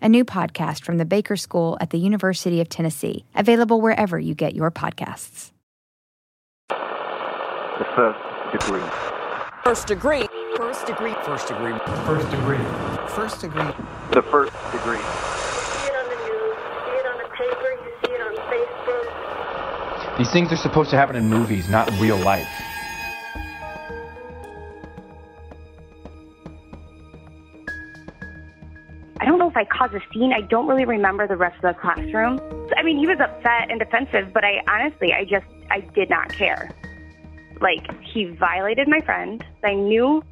a new podcast from the Baker School at the University of Tennessee, available wherever you get your podcasts. The first degree. First degree. First degree. First degree. First degree. First degree. The first degree. see it on the news, you see it on the paper, you see it on Facebook. These things are supposed to happen in movies, not real life. I don't know if I caused a scene. I don't really remember the rest of the classroom. I mean, he was upset and defensive, but I honestly, I just, I did not care. Like, he violated my friend. I knew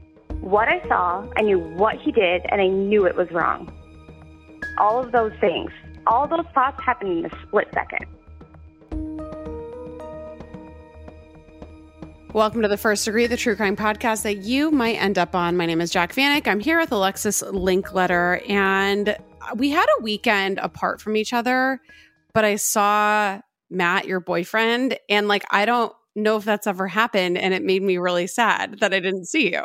what I saw, I knew what he did, and I knew it was wrong. All of those things, all those thoughts happened in a split second. Welcome to the First Degree, the true crime podcast that you might end up on. My name is Jac Vanek. I'm here with Alexis Linkletter, and we had a weekend apart from each other, but I saw Matt, your boyfriend, and like I don't know if that's ever happened, and it made me really sad that I didn't see you.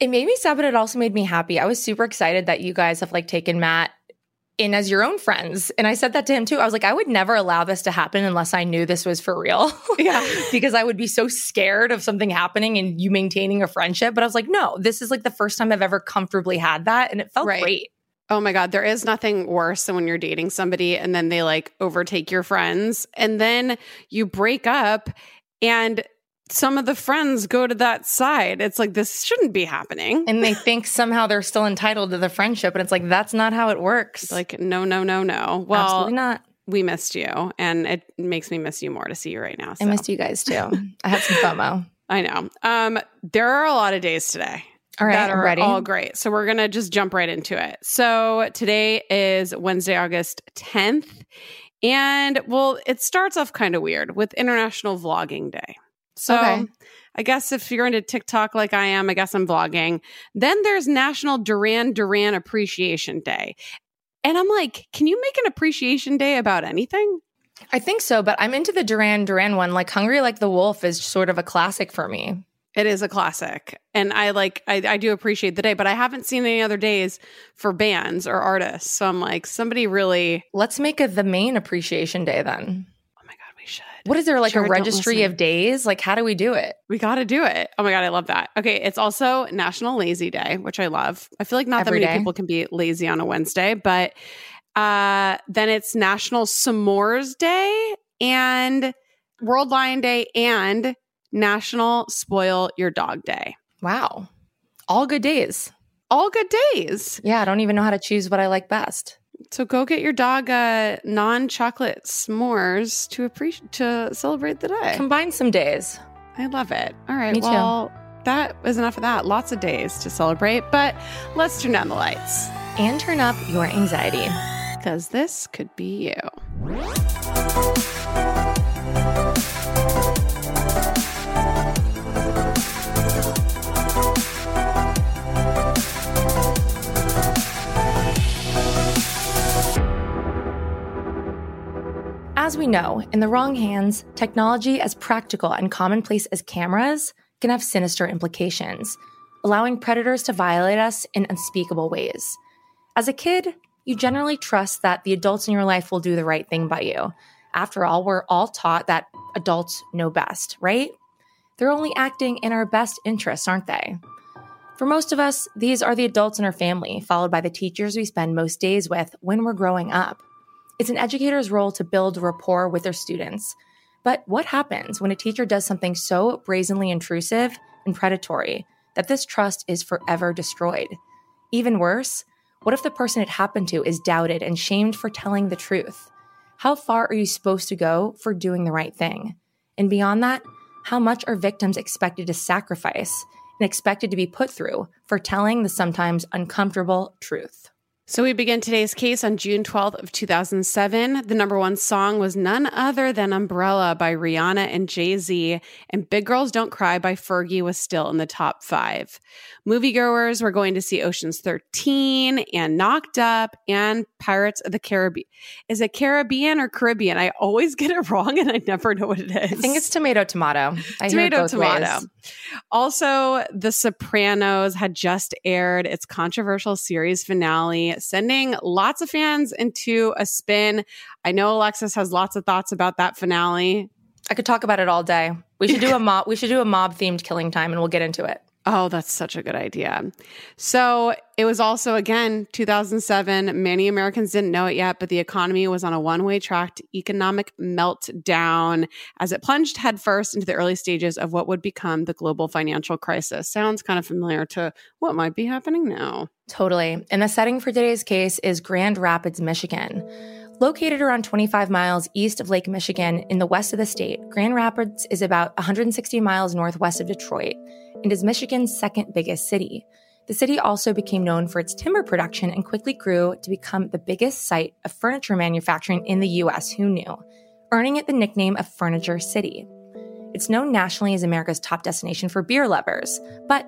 It made me sad, but it also made me happy. I was super excited that you guys have like taken Matt in as your own friends. And I said that to him too. I was like, I would never allow this to happen unless I knew this was for real. Yeah. because I would be so scared of something happening and you maintaining a friendship. But I was like, no, this is like the first time I've ever comfortably had that. And it felt Right. great. Oh my God, there is nothing worse than when you're dating somebody and then they like overtake your friends and then you break up and some of the friends go to that side. It's like, this shouldn't be happening. And they think somehow they're still entitled to the friendship. And it's like, that's not how it works. like, no, no, no, no. Well, Absolutely not. we missed you and it makes me miss you more to see you right now. I so. missed you guys too. I had some FOMO. I know. Um, there are a lot of days today. All right, that are ready. all great. So we're gonna just jump right into it. So today is Wednesday, August 10th. And well, it starts off kind of weird with International Vlogging Day. So Okay. I guess if you're into TikTok like I am, I guess I'm vlogging. Then there's National Duran Duran Appreciation Day. And I'm like, can you make an appreciation day about anything? I think so, but I'm into the Duran Duran one. Like Hungry Like the Wolf is sort of a classic for me. It is a classic. And I like I, I do appreciate the day, but I haven't seen any other days for bands or artists. So I'm like, somebody really Let's make it the main appreciation day then. Oh my god, we should. What is there like Jared, a registry of days? Like how do we do it? We gotta do it. Oh my god, I love that. Okay, it's also National Lazy Day, which I love. I feel like not Every that many day. people can be lazy on a Wednesday, but uh then it's National S'mores Day and World Lion Day and National Spoil Your Dog Day. Wow. All good days. All good days. Yeah, I don't even know how to choose what I like best. So go get your dog uh, non-chocolate s'mores to appreciate to celebrate the day. Combine some days. I love it. All right. Me too. well, that was enough of that. Lots of days to celebrate, but let's turn down the lights And turn up your anxiety. because this could be you. Know, in the wrong hands, technology as practical and commonplace as cameras can have sinister implications, allowing predators to violate us in unspeakable ways. As a kid, you generally trust that the adults in your life will do the right thing by you. After all, we're all taught that adults know best, right? They're only acting in our best interests, aren't they? For most of us, these are the adults in our family, followed by the teachers we spend most days with when we're growing up. It's an educator's role to build rapport with their students, But what happens when a teacher does something so brazenly intrusive and predatory that this trust is forever destroyed? Even worse, what if the person it happened to is doubted and shamed for telling the truth? How far are you supposed to go for doing the right thing? And beyond that, how much are victims expected to sacrifice and expected to be put through for telling the sometimes uncomfortable truth? So we begin today's case on June 12th of 2007. The number one song was none other than Umbrella by Rihanna and Jay-Z, and Big Girls Don't Cry by Fergie was still in the top five. Moviegoers were going to see Ocean's 13 and Knocked Up and Pirates of the Caribbean. Is it Caribbean or Caribbean? I always get it wrong and I never know what it is. I think it's tomato tomato. I tomato tomato. Ways. Also, The Sopranos had just aired its controversial series finale sending lots of fans into a spin. I know Alexis has lots of thoughts about that finale. I could talk about it all day. We should do a mob. we should do a mob themed killing time, and we'll get into it. Oh, that's such a good idea. So it was also, again, 2007. Many Americans didn't know it yet, but the economy was on a one way track to economic meltdown as it plunged headfirst into the early stages of what would become the global financial crisis. Sounds kind of familiar to what might be happening now. Totally. And the setting for today's case is Grand Rapids, Michigan. Located around 25 miles east of Lake Michigan in the west of the state, Grand Rapids is about 160 miles northwest of Detroit and is Michigan's second biggest city. The city also became known for its timber production and quickly grew to become the biggest site of furniture manufacturing in the US. Who knew? Earning it the nickname of Furniture City. It's known nationally as America's top destination for beer lovers, but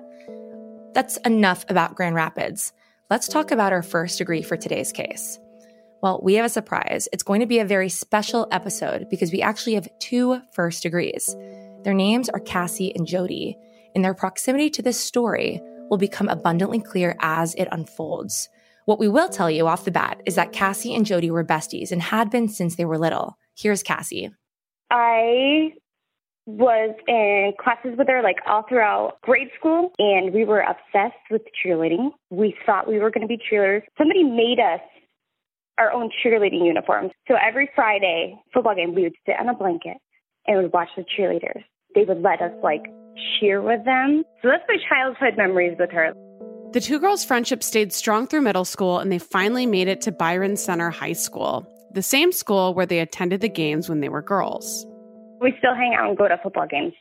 that's enough about Grand Rapids. Let's talk about our first degree for today's case. Well, we have a surprise. It's going to be a very special episode because we actually have two first degrees. Their names are Cassie and Jody, and their proximity to this story will become abundantly clear as it unfolds. What we will tell you off the bat is that Cassie and Jody were besties and had been since they were little. Here's Cassie. I was in classes with her like all throughout grade school and we were obsessed with cheerleading. We thought we were going to be cheerleaders. Somebody made us our own cheerleading uniforms. So every Friday football game, we would sit on a blanket and would watch the cheerleaders. They would let us like cheer with them. So that's my childhood memories with her. The two girls' friendship stayed strong through middle school and they finally made it to Byron Center High School, the same school where they attended the games when they were girls. We still hang out and go to football games.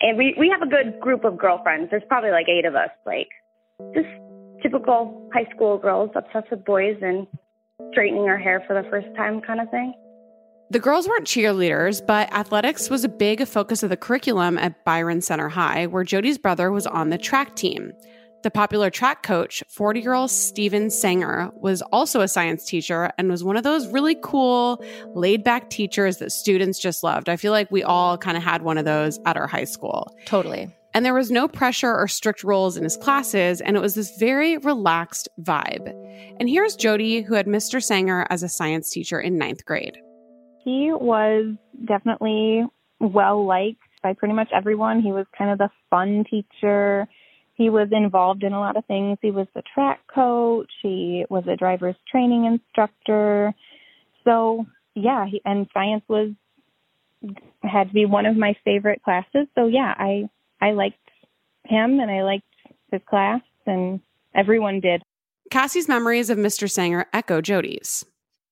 And we, we have a good group of girlfriends. There's probably like eight of us, like just typical high school girls obsessed with boys and straightening our hair for the first time kind of thing. The girls weren't cheerleaders, but athletics was a big focus of the curriculum at Byron Center High, where Jody's brother was on the track team. The popular track coach, 40 year old Steven Sanger, was also a science teacher and was one of those really cool, laid back teachers that students just loved. I feel like we all kind of had one of those at our high school. Totally. And there was no pressure or strict rules in his classes, and it was this very relaxed vibe. And here's Jody, who had Mr. Sanger as a science teacher in ninth grade. He was definitely well liked by pretty much everyone. He was kind of the fun teacher. He was involved in a lot of things. He was the track coach. He was a driver's training instructor. So yeah, he, and science was had to be one of my favorite classes. So yeah, I I liked him and I liked his class and everyone did. Cassie's memories of Mr. Sanger echo Jody's.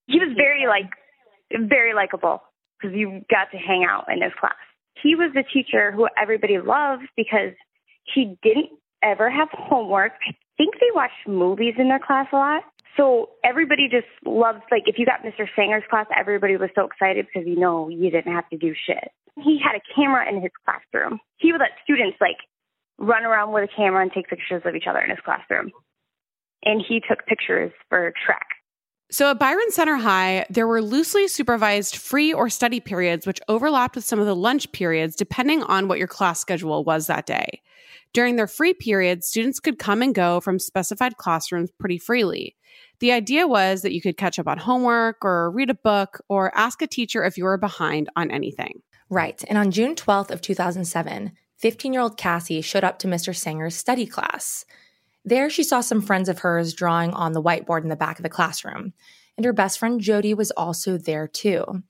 He was very like very likable because you got to hang out in his class. He was the teacher who everybody loved because he didn't ever have homework. I think they watched movies in their class a lot. So everybody just loved, like, if you got Mr. Sanger's class, everybody was so excited because you know you didn't have to do shit. He had a camera in his classroom. He would let students, like, run around with a camera and take pictures of each other in his classroom. And he took pictures for track. So at Byron Center High, there were loosely supervised free or study periods which overlapped with some of the lunch periods depending on what your class schedule was that day. During their free periods, students could come and go from specified classrooms pretty freely. The idea was that you could catch up on homework or read a book or ask a teacher if you were behind on anything. Right. And on June 12th of 2007, 15-year-old Cassie showed up to Mr. Sanger's study class. There, she saw some friends of hers drawing on the whiteboard in the back of the classroom, and her best friend Jody was also there too.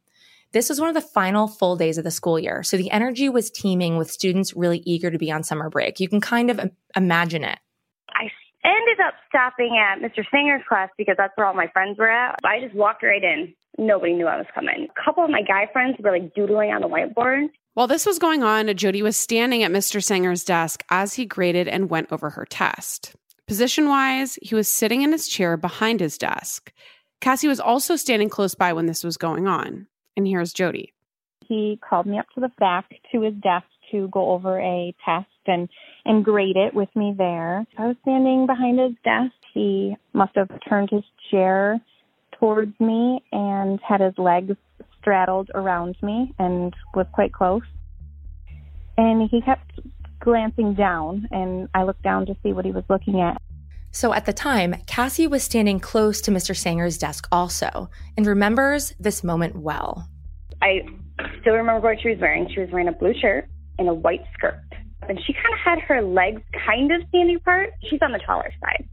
This was one of the final full days of the school year, so the energy was teeming with students really eager to be on summer break. You can kind of imagine it. I ended up stopping at Mr. Sanger's class because that's where all my friends were at. I just walked right in. Nobody knew I was coming. A couple of my guy friends were like doodling on the whiteboard. While this was going on, Jody was standing at Mr. Sanger's desk as he graded and went over her test. Position wise, he was sitting in his chair behind his desk. Cassie was also standing close by when this was going on. And here's Jody. He called me up to the back to his desk to go over a test and, and grade it with me there. I was standing behind his desk. He must have turned his chair towards me and had his legs straddled around me and was quite close. And he kept glancing down, and I looked down to see what he was looking at. So at the time, Cassie was standing close to Mr. Sanger's desk also and remembers this moment well. I still remember what she was wearing. She was wearing a blue shirt and a white skirt. And she kind of had her legs kind of standing apart. She's on the taller side.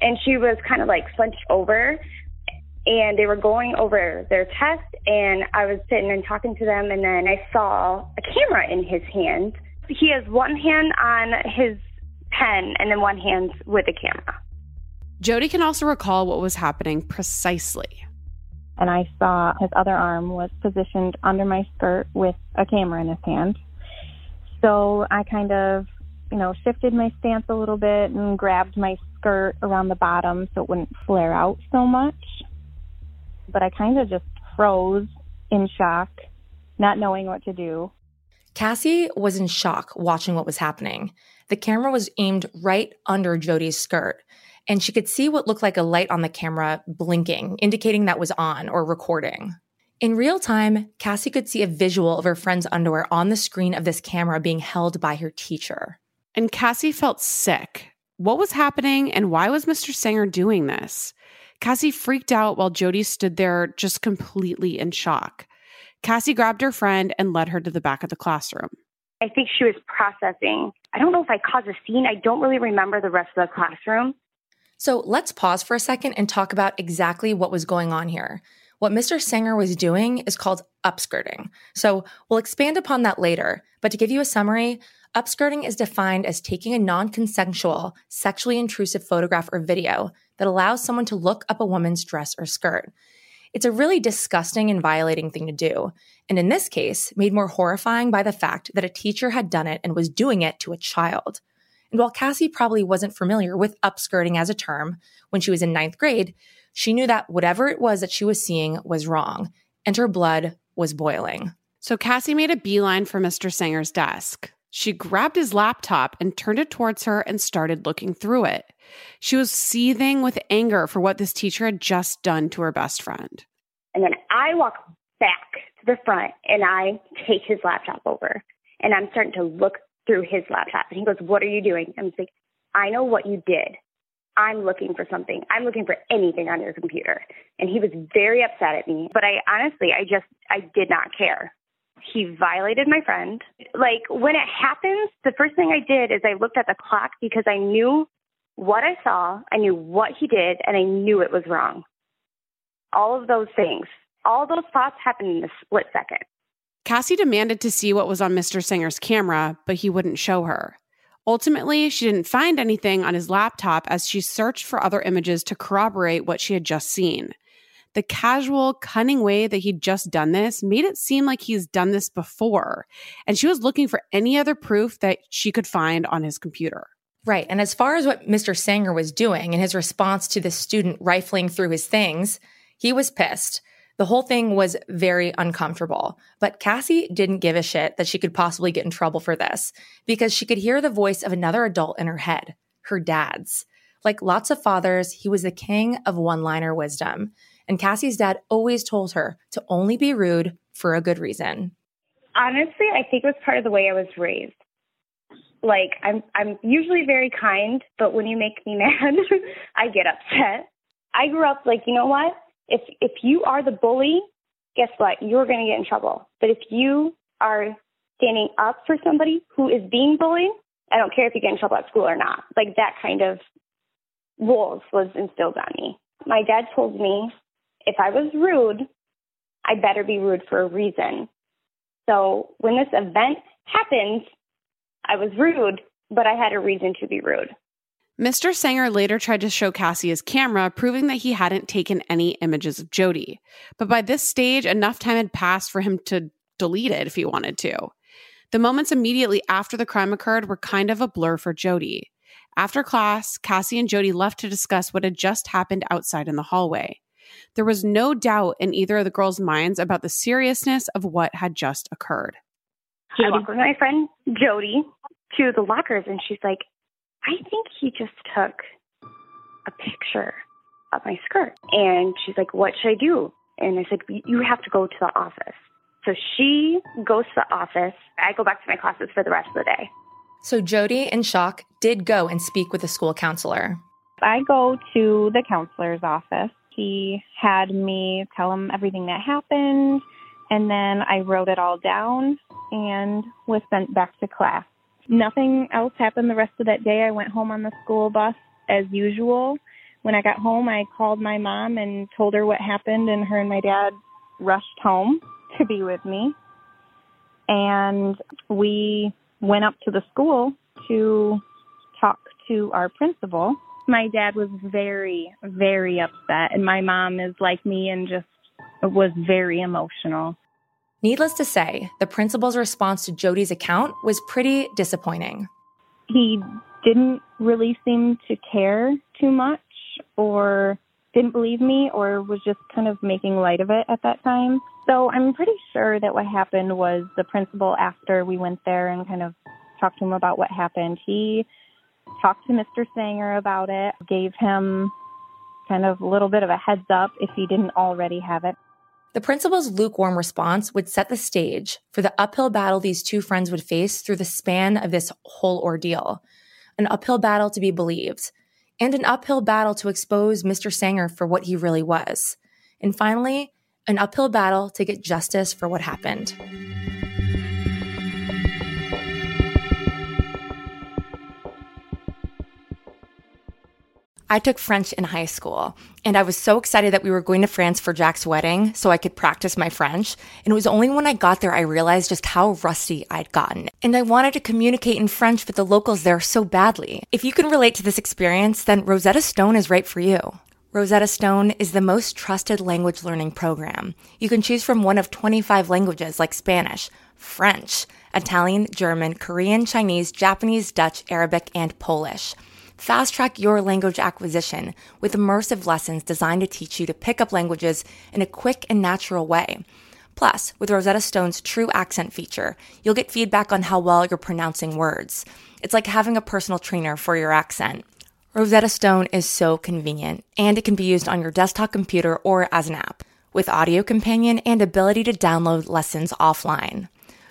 And she was kind of like slunched over. And they were going over their test. And I was sitting and talking to them. And then I saw a camera in his hand. He has one hand on his pen and then one hand with the camera. Jody can also recall what was happening precisely. And I saw his other arm was positioned under my skirt with a camera in his hand. So I kind of, you know, shifted my stance a little bit and grabbed my skirt around the bottom so it wouldn't flare out so much. But I kind of just froze in shock, not knowing what to do. Cassie was in shock watching what was happening. The camera was aimed right under Jody's skirt, and she could see what looked like a light on the camera blinking, indicating that was on or recording. In real time, Cassie could see a visual of her friend's underwear on the screen of this camera being held by her teacher. And Cassie felt sick. What was happening and why was Mr. Sanger doing this? Cassie freaked out while Jody stood there just completely in shock. Cassie grabbed her friend and led her to the back of the classroom. I think she was processing. I don't know if I caused a scene. I don't really remember the rest of the classroom. So let's pause for a second and talk about exactly what was going on here. What Mr. Sanger was doing is called upskirting. So we'll expand upon that later. But to give you a summary, upskirting is defined as taking a non consensual, sexually intrusive photograph or video that allows someone to look up a woman's dress or skirt. It's a really disgusting and violating thing to do, and in this case, made more horrifying by the fact that a teacher had done it and was doing it to a child. And while Cassie probably wasn't familiar with upskirting as a term when she was in ninth grade, she knew that whatever it was that she was seeing was wrong, and her blood was boiling. So Cassie made a beeline for Mr. Sanger's desk. She grabbed his laptop and turned it towards her and started looking through it. She was seething with anger for what this teacher had just done to her best friend. And then I walk back to the front and I take his laptop over and I'm starting to look through his laptop. And he goes, What are you doing? I'm like, I know what you did. I'm looking for something. I'm looking for anything on your computer. And he was very upset at me. But I honestly, I just, I did not care. He violated my friend. Like when it happens, the first thing I did is I looked at the clock because I knew what I saw, I knew what he did, and I knew it was wrong. All of those things, all those thoughts happened in a split second. Cassie demanded to see what was on Mr. Sanger's camera, but he wouldn't show her. Ultimately, she didn't find anything on his laptop as she searched for other images to corroborate what she had just seen. The casual, cunning way that he'd just done this made it seem like he's done this before, and she was looking for any other proof that she could find on his computer. Right. And as far as what Mr. Sanger was doing in his response to the student rifling through his things, he was pissed. The whole thing was very uncomfortable. But Cassie didn't give a shit that she could possibly get in trouble for this because she could hear the voice of another adult in her head, her dad's. Like lots of fathers, he was the king of one liner wisdom. And Cassie's dad always told her to only be rude for a good reason. Honestly, I think it was part of the way I was raised like I'm I'm usually very kind, but when you make me mad, I get upset. I grew up like, you know what? If if you are the bully, guess what? You're going to get in trouble. But if you are standing up for somebody who is being bullied, I don't care if you get in trouble at school or not. Like that kind of rules was instilled on me. My dad told me if I was rude, I better be rude for a reason. So when this event happens, I was rude, but I had a reason to be rude. Mr. Sanger later tried to show Cassie his camera, proving that he hadn't taken any images of Jody. But by this stage, enough time had passed for him to delete it if he wanted to. The moments immediately after the crime occurred were kind of a blur for Jody. After class, Cassie and Jody left to discuss what had just happened outside in the hallway. There was no doubt in either of the girls' minds about the seriousness of what had just occurred. I walk with my friend Jody to the lockers, and she's like, I think he just took a picture of my skirt. And she's like, What should I do? And I said, You have to go to the office. So she goes to the office. I go back to my classes for the rest of the day. So Jody, in shock, did go and speak with the school counselor. I go to the counselor's office. He had me tell him everything that happened, and then I wrote it all down and was sent back to class. Nothing else happened the rest of that day. I went home on the school bus as usual. When I got home, I called my mom and told her what happened, and her and my dad rushed home to be with me. And we went up to the school to talk to our principal. My dad was very, very upset, and my mom is like me and just was very emotional. Needless to say, the principal's response to Jody's account was pretty disappointing. He didn't really seem to care too much or didn't believe me or was just kind of making light of it at that time. So I'm pretty sure that what happened was the principal, after we went there and kind of talked to him about what happened, he talked to Mr. Sanger about it, gave him kind of a little bit of a heads up if he didn't already have it. The principal's lukewarm response would set the stage for the uphill battle these two friends would face through the span of this whole ordeal. An uphill battle to be believed, and an uphill battle to expose Mr. Sanger for what he really was. And finally, an uphill battle to get justice for what happened. I took French in high school, and I was so excited that we were going to France for Jac's wedding so I could practice my French. And it was only when I got there I realized just how rusty I'd gotten. And I wanted to communicate in French with the locals there so badly. If you can relate to this experience, then Rosetta Stone is right for you. Rosetta Stone is the most trusted language learning program. You can choose from one of 25 languages like Spanish, French, Italian, German, Korean, Chinese, Japanese, Dutch, Arabic, and Polish. Fast track your language acquisition with immersive lessons designed to teach you to pick up languages in a quick and natural way. Plus, with Rosetta Stone's true accent feature, you'll get feedback on how well you're pronouncing words. It's like having a personal trainer for your accent. Rosetta Stone is so convenient, and it can be used on your desktop computer or as an app, with audio companion and ability to download lessons offline.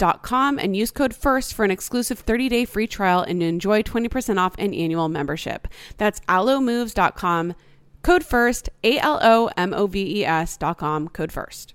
and use code FIRST for an exclusive 30-day free trial and enjoy 20% off an annual membership. That's alomoves.com, code FIRST, A-L-O-M-O-V-E-S.com, code FIRST.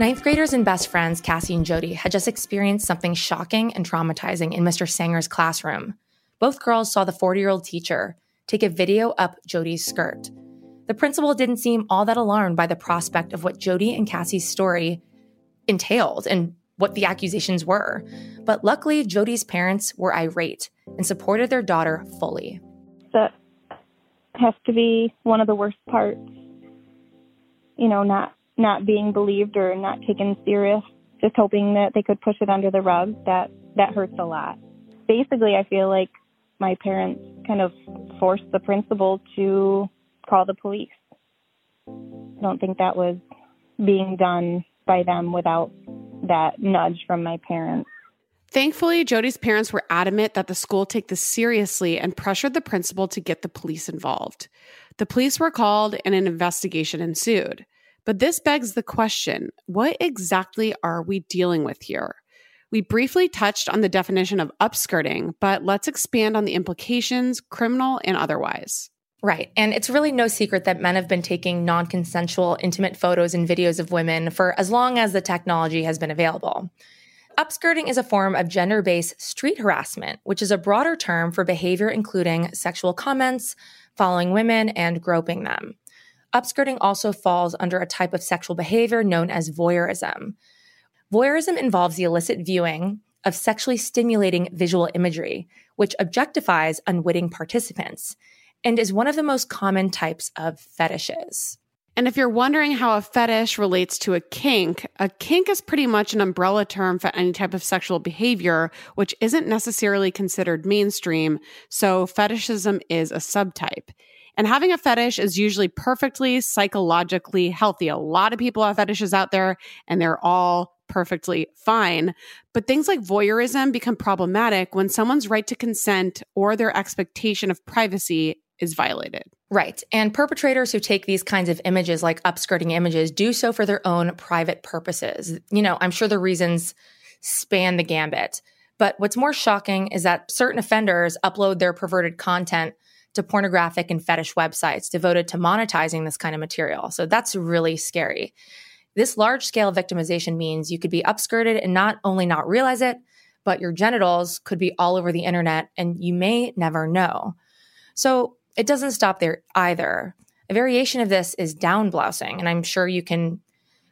Ninth graders and best friends Cassie and Jody had just experienced something shocking and traumatizing in Mr. Sanger's classroom. Both girls saw the 40 year old teacher take a video up Jody's skirt. The principal didn't seem all that alarmed by the prospect of what Jody and Cassie's story entailed and what the accusations were. But luckily, Jody's parents were irate and supported their daughter fully. That has to be one of the worst parts. You know, not not being believed or not taken serious, just hoping that they could push it under the rug, that that hurts a lot. Basically, I feel like my parents kind of forced the principal to call the police. I don't think that was being done by them without that nudge from my parents. Thankfully, Jody's parents were adamant that the school take this seriously and pressured the principal to get the police involved. The police were called and an investigation ensued. But this begs the question what exactly are we dealing with here? We briefly touched on the definition of upskirting, but let's expand on the implications, criminal and otherwise. Right. And it's really no secret that men have been taking non consensual, intimate photos and videos of women for as long as the technology has been available. Upskirting is a form of gender based street harassment, which is a broader term for behavior including sexual comments, following women, and groping them. Upskirting also falls under a type of sexual behavior known as voyeurism. Voyeurism involves the illicit viewing of sexually stimulating visual imagery, which objectifies unwitting participants and is one of the most common types of fetishes. And if you're wondering how a fetish relates to a kink, a kink is pretty much an umbrella term for any type of sexual behavior, which isn't necessarily considered mainstream. So fetishism is a subtype. And having a fetish is usually perfectly psychologically healthy. A lot of people have fetishes out there and they're all perfectly fine. But things like voyeurism become problematic when someone's right to consent or their expectation of privacy is violated. Right. And perpetrators who take these kinds of images, like upskirting images, do so for their own private purposes. You know, I'm sure the reasons span the gambit. But what's more shocking is that certain offenders upload their perverted content to pornographic and fetish websites devoted to monetizing this kind of material. So that's really scary. This large scale victimization means you could be upskirted and not only not realize it, but your genitals could be all over the internet and you may never know. So it doesn't stop there either. A variation of this is down blousing, and I'm sure you can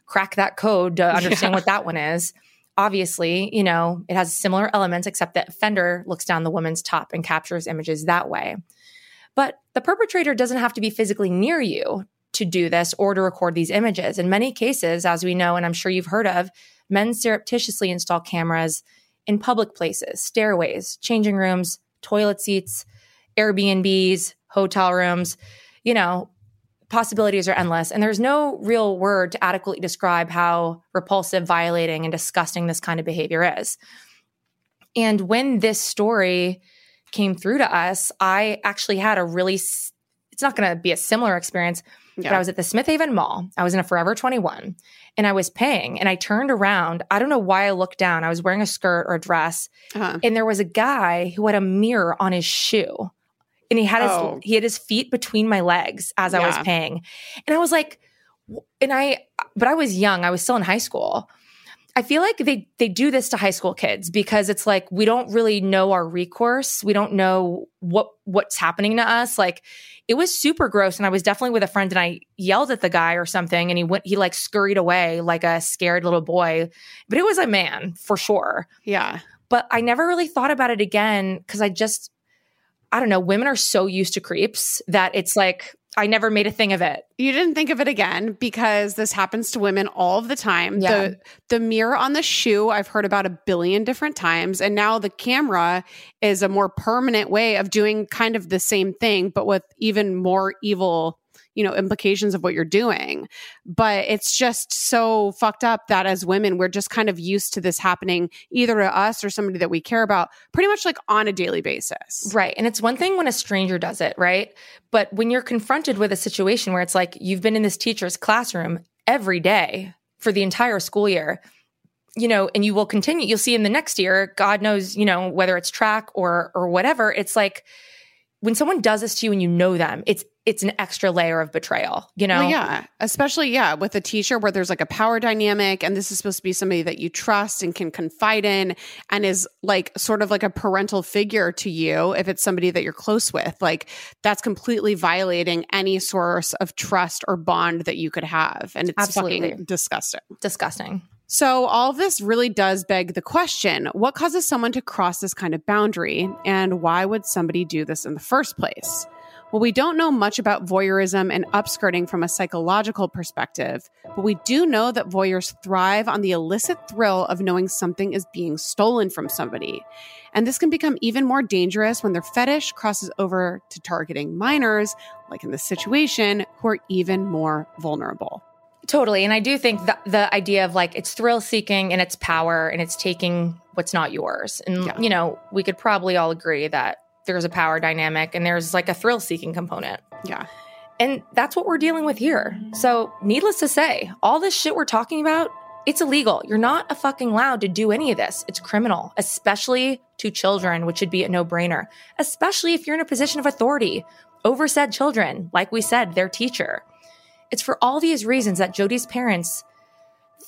crack that code to understand yeah. what that one is. Obviously, you know, it has similar elements, except that offender looks down the woman's top and captures images that way. But the perpetrator doesn't have to be physically near you to do this or to record these images. In many cases, as we know, and I'm sure you've heard of, men surreptitiously install cameras in public places, stairways, changing rooms, toilet seats, Airbnbs, hotel rooms. You know, possibilities are endless. And there's no real word to adequately describe how repulsive, violating, and disgusting this kind of behavior is. And when this story came through to us, I actually had a really, it's not going to be a similar experience, yeah. but I was at the Smith Haven Mall. I was in a Forever 21 and I was paying and I turned around. I don't know why I looked down. I was wearing a skirt or a dress uh-huh. and there was a guy who had a mirror on his shoe and he had his Oh. he had his feet between my legs as I was paying. And I was like and I but I was young. I was still in high school. I feel like they they do this to high school kids because it's like we don't really know our recourse. We don't know what what's happening to us. Like it was super gross and I was definitely with a friend and I yelled at the guy or something and he went he like scurried away like a scared little boy. But it was a man for sure Yeah. but I never really thought about it again because I just, I don't know, women are so used to creeps that it's like, I never made a thing of it. You didn't think of it again because this happens to women all of the time. Yeah. The the mirror on the shoe I've heard about a billion different times and now the camera is a more permanent way of doing kind of the same thing but with even more evil, you know, implications of what you're doing. But it's just so fucked up that as women we're just kind of used to this happening either to us or somebody that we care about pretty much like on a daily basis. Right. And it's one thing when a stranger does it, right? But when you're confronted with a situation where it's like you've been in this teacher's classroom every day for the entire school year, you know, and you will continue, you'll see in the next year, God knows, you know, whether it's track or or whatever, it's like when someone does this to you and you know them, it's it's an extra layer of betrayal, you know? Well, yeah, especially yeah, with a teacher where there's like a power dynamic, and this is supposed to be somebody that you trust and can confide in, and is like sort of like a parental figure to you. If it's somebody that you're close with, like that's completely violating any source of trust or bond that you could have, and it's Absolutely. fucking disgusting. Disgusting. So, all this really does beg the question what causes someone to cross this kind of boundary, and why would somebody do this in the first place? Well, we don't know much about voyeurism and upskirting from a psychological perspective, but we do know that voyeurs thrive on the illicit thrill of knowing something is being stolen from somebody. And this can become even more dangerous when their fetish crosses over to targeting minors, like in this situation, who are even more vulnerable. Totally. And I do think that the idea of like it's thrill seeking and it's power and it's taking what's not yours. And, Yeah. you know, we could probably all agree that there's a power dynamic and there's like a thrill seeking component. Yeah. And that's what we're dealing with here. So, needless to say, all this shit we're talking about, it's illegal. You're not a fucking allowed to do any of this. It's criminal, especially to children, which should be a no brainer, especially if you're in a position of authority over said children, like we said, their teacher. It's for all these reasons that Jody's parents,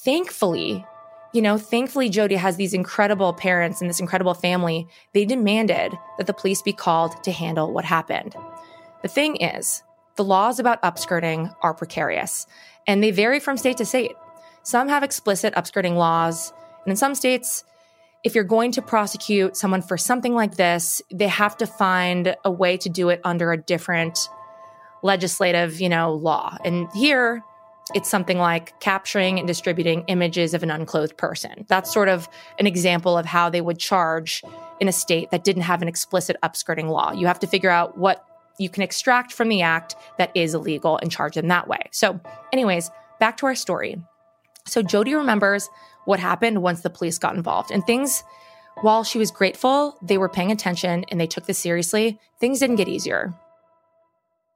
thankfully, you know, thankfully, Jody has these incredible parents and this incredible family. They demanded that the police be called to handle what happened. The thing is, the laws about upskirting are precarious and they vary from state to state. Some have explicit upskirting laws, and in some states, if you're going to prosecute someone for something like this, they have to find a way to do it under a different legislative, you know, law. And here, it's something like capturing and distributing images of an unclothed person. That's sort of an example of how they would charge in a state that didn't have an explicit upskirting law. You have to figure out what you can extract from the act that is illegal and charge them that way. So, anyways, back to our story. So, Jody remembers what happened once the police got involved. And things, while she was grateful, they were paying attention and they took this seriously, things didn't get easier.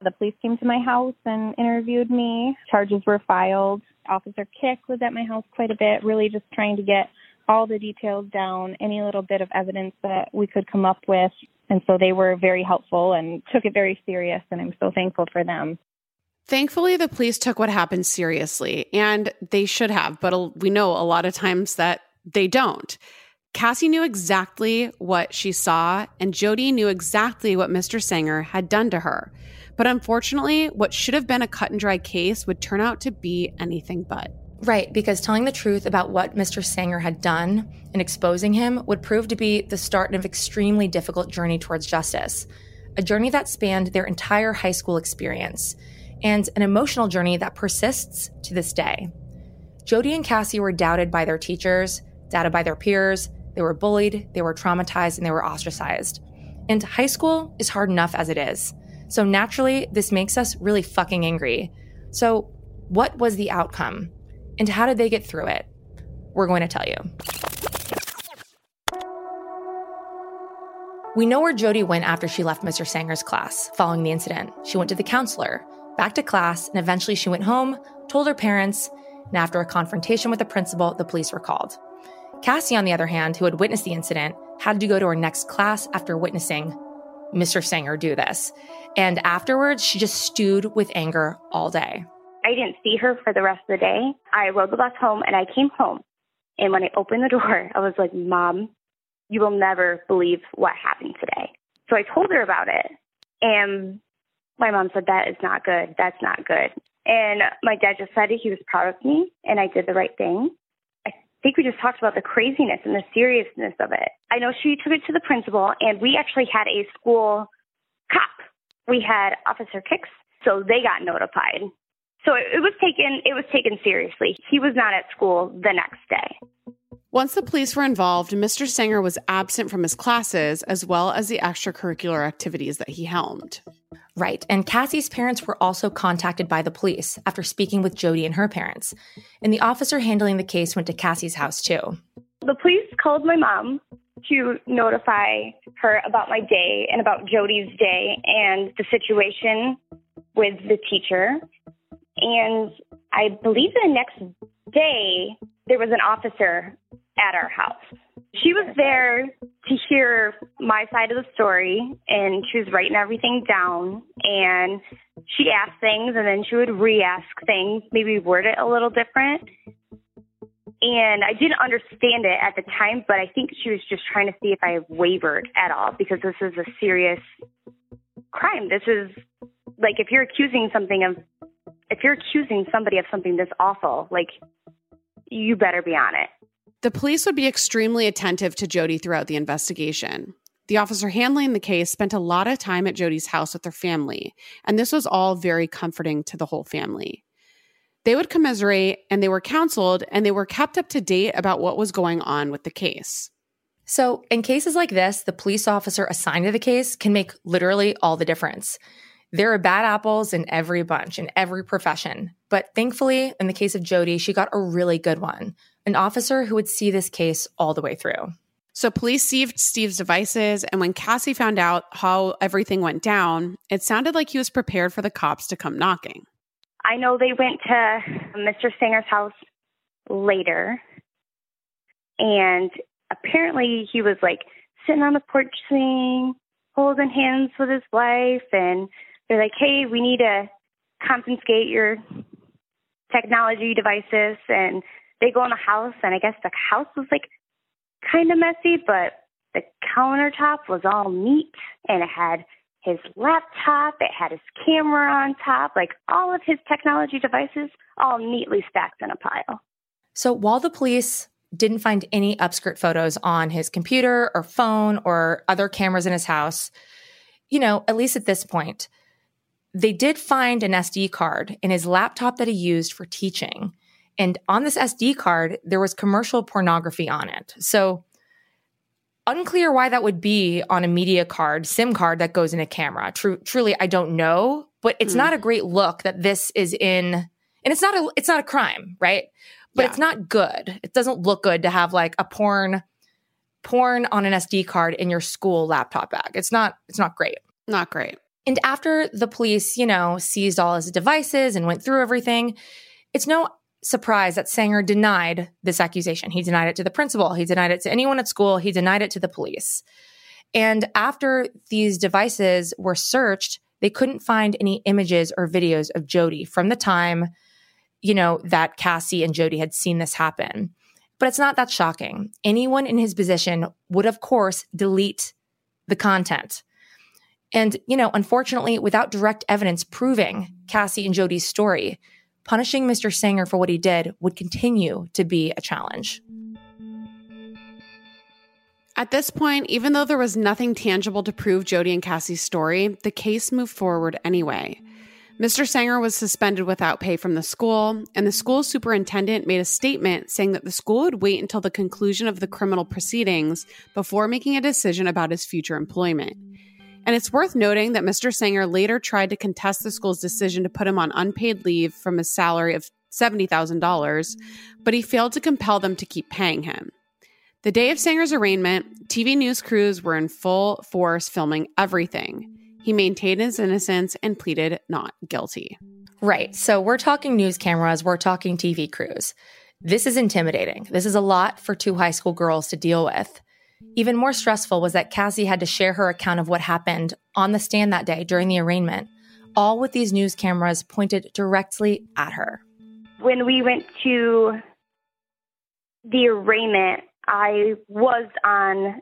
The police came to my house and interviewed me. Charges were filed. Officer Kick was at my house quite a bit, really just trying to get all the details down, any little bit of evidence that we could come up with. And so they were very helpful and took it very serious, and I'm so thankful for them. Thankfully, the police took what happened seriously, and they should have, but we know a lot of times that they don't. Cassie knew exactly what she saw, and Jody knew exactly what Mr. Sanger had done to her. But unfortunately, what should have been a cut and dry case would turn out to be anything but. Right, because telling the truth about what Mr. Sanger had done and exposing him would prove to be the start of an extremely difficult journey towards justice. A journey that spanned their entire high school experience, and an emotional journey that persists to this day. Jody and Cassie were doubted by their teachers, doubted by their peers, they were bullied, they were traumatized, and they were ostracized. And high school is hard enough as it is. So naturally, this makes us really fucking angry. So, what was the outcome? And how did they get through it? We're going to tell you. We know where Jody went after she left Mr. Sanger's class following the incident. She went to the counselor, back to class, and eventually she went home, told her parents, and after a confrontation with the principal, the police were called. Cassie, on the other hand, who had witnessed the incident, had to go to her next class after witnessing Mr. Sanger do this. And afterwards, she just stewed with anger all day. I didn't see her for the rest of the day. I rode the bus home and I came home. And when I opened the door, I was like, Mom, you will never believe what happened today. So I told her about it. And my mom said, That is not good. That's not good. And my dad just said he was proud of me and I did the right thing. I think we just talked about the craziness and the seriousness of it. I know she took it to the principal and we actually had a school cop. We had Officer Kicks, so they got notified. So it, it was taken it was taken seriously. He was not at school the next day. Once the police were involved, Mr. Sanger was absent from his classes as well as the extracurricular activities that he helmed. Right. And Cassie's parents were also contacted by the police after speaking with Jody and her parents. And the officer handling the case went to Cassie's house too. The police called my mom to notify her about my day and about Jody's day and the situation with the teacher. And I believe the next day there was an officer at our house. She was there to hear my side of the story and she was writing everything down and she asked things and then she would re-ask things, maybe word it a little different. And I didn't understand it at the time, but I think she was just trying to see if I wavered at all because this is a serious crime. This is like if you're accusing something of if you're accusing somebody of something this awful, like you better be on it. The police would be extremely attentive to Jody throughout the investigation. The officer handling the case spent a lot of time at Jody's house with her family, and this was all very comforting to the whole family. They would commiserate and they were counseled and they were kept up to date about what was going on with the case. So, in cases like this, the police officer assigned to the case can make literally all the difference. There are bad apples in every bunch, in every profession. But thankfully, in the case of Jody, she got a really good one an officer who would see this case all the way through. So, police seized Steve's devices, and when Cassie found out how everything went down, it sounded like he was prepared for the cops to come knocking. I know they went to Mr. Sanger's house later, and apparently he was like sitting on the porch swing, holding hands with his wife, and they're like, hey, we need to confiscate your technology devices. And they go in the house, and I guess the house was like kind of messy, but the countertop was all neat and it had his laptop, it had his camera on top, like all of his technology devices all neatly stacked in a pile. So while the police didn't find any upskirt photos on his computer or phone or other cameras in his house, you know, at least at this point, they did find an SD card in his laptop that he used for teaching. And on this SD card, there was commercial pornography on it. So, unclear why that would be on a media card, SIM card that goes in a camera. True, truly, I don't know. But it's mm. not a great look that this is in, and it's not a it's not a crime, right? But yeah. it's not good. It doesn't look good to have like a porn porn on an SD card in your school laptop bag. It's not it's not great. Not great. And after the police, you know, seized all his devices and went through everything, it's no surprise that Sanger denied this accusation. He denied it to the principal, he denied it to anyone at school, he denied it to the police. And after these devices were searched, they couldn't find any images or videos of Jody from the time, you know, that Cassie and Jody had seen this happen. But it's not that shocking. Anyone in his position would, of course, delete the content. And, you know, unfortunately, without direct evidence proving Cassie and Jody's story, punishing Mr. Sanger for what he did would continue to be a challenge. At this point, even though there was nothing tangible to prove Jody and Cassie's story, the case moved forward anyway. Mr. Sanger was suspended without pay from the school, and the school superintendent made a statement saying that the school would wait until the conclusion of the criminal proceedings before making a decision about his future employment. And it's worth noting that Mr. Sanger later tried to contest the school's decision to put him on unpaid leave from his salary of $70,000, but he failed to compel them to keep paying him. The day of Sanger's arraignment, TV news crews were in full force filming everything. He maintained his innocence and pleaded not guilty. Right. So we're talking news cameras, we're talking TV crews. This is intimidating. This is a lot for two high school girls to deal with. Even more stressful was that Cassie had to share her account of what happened on the stand that day during the arraignment, all with these news cameras pointed directly at her. When we went to the arraignment, I was on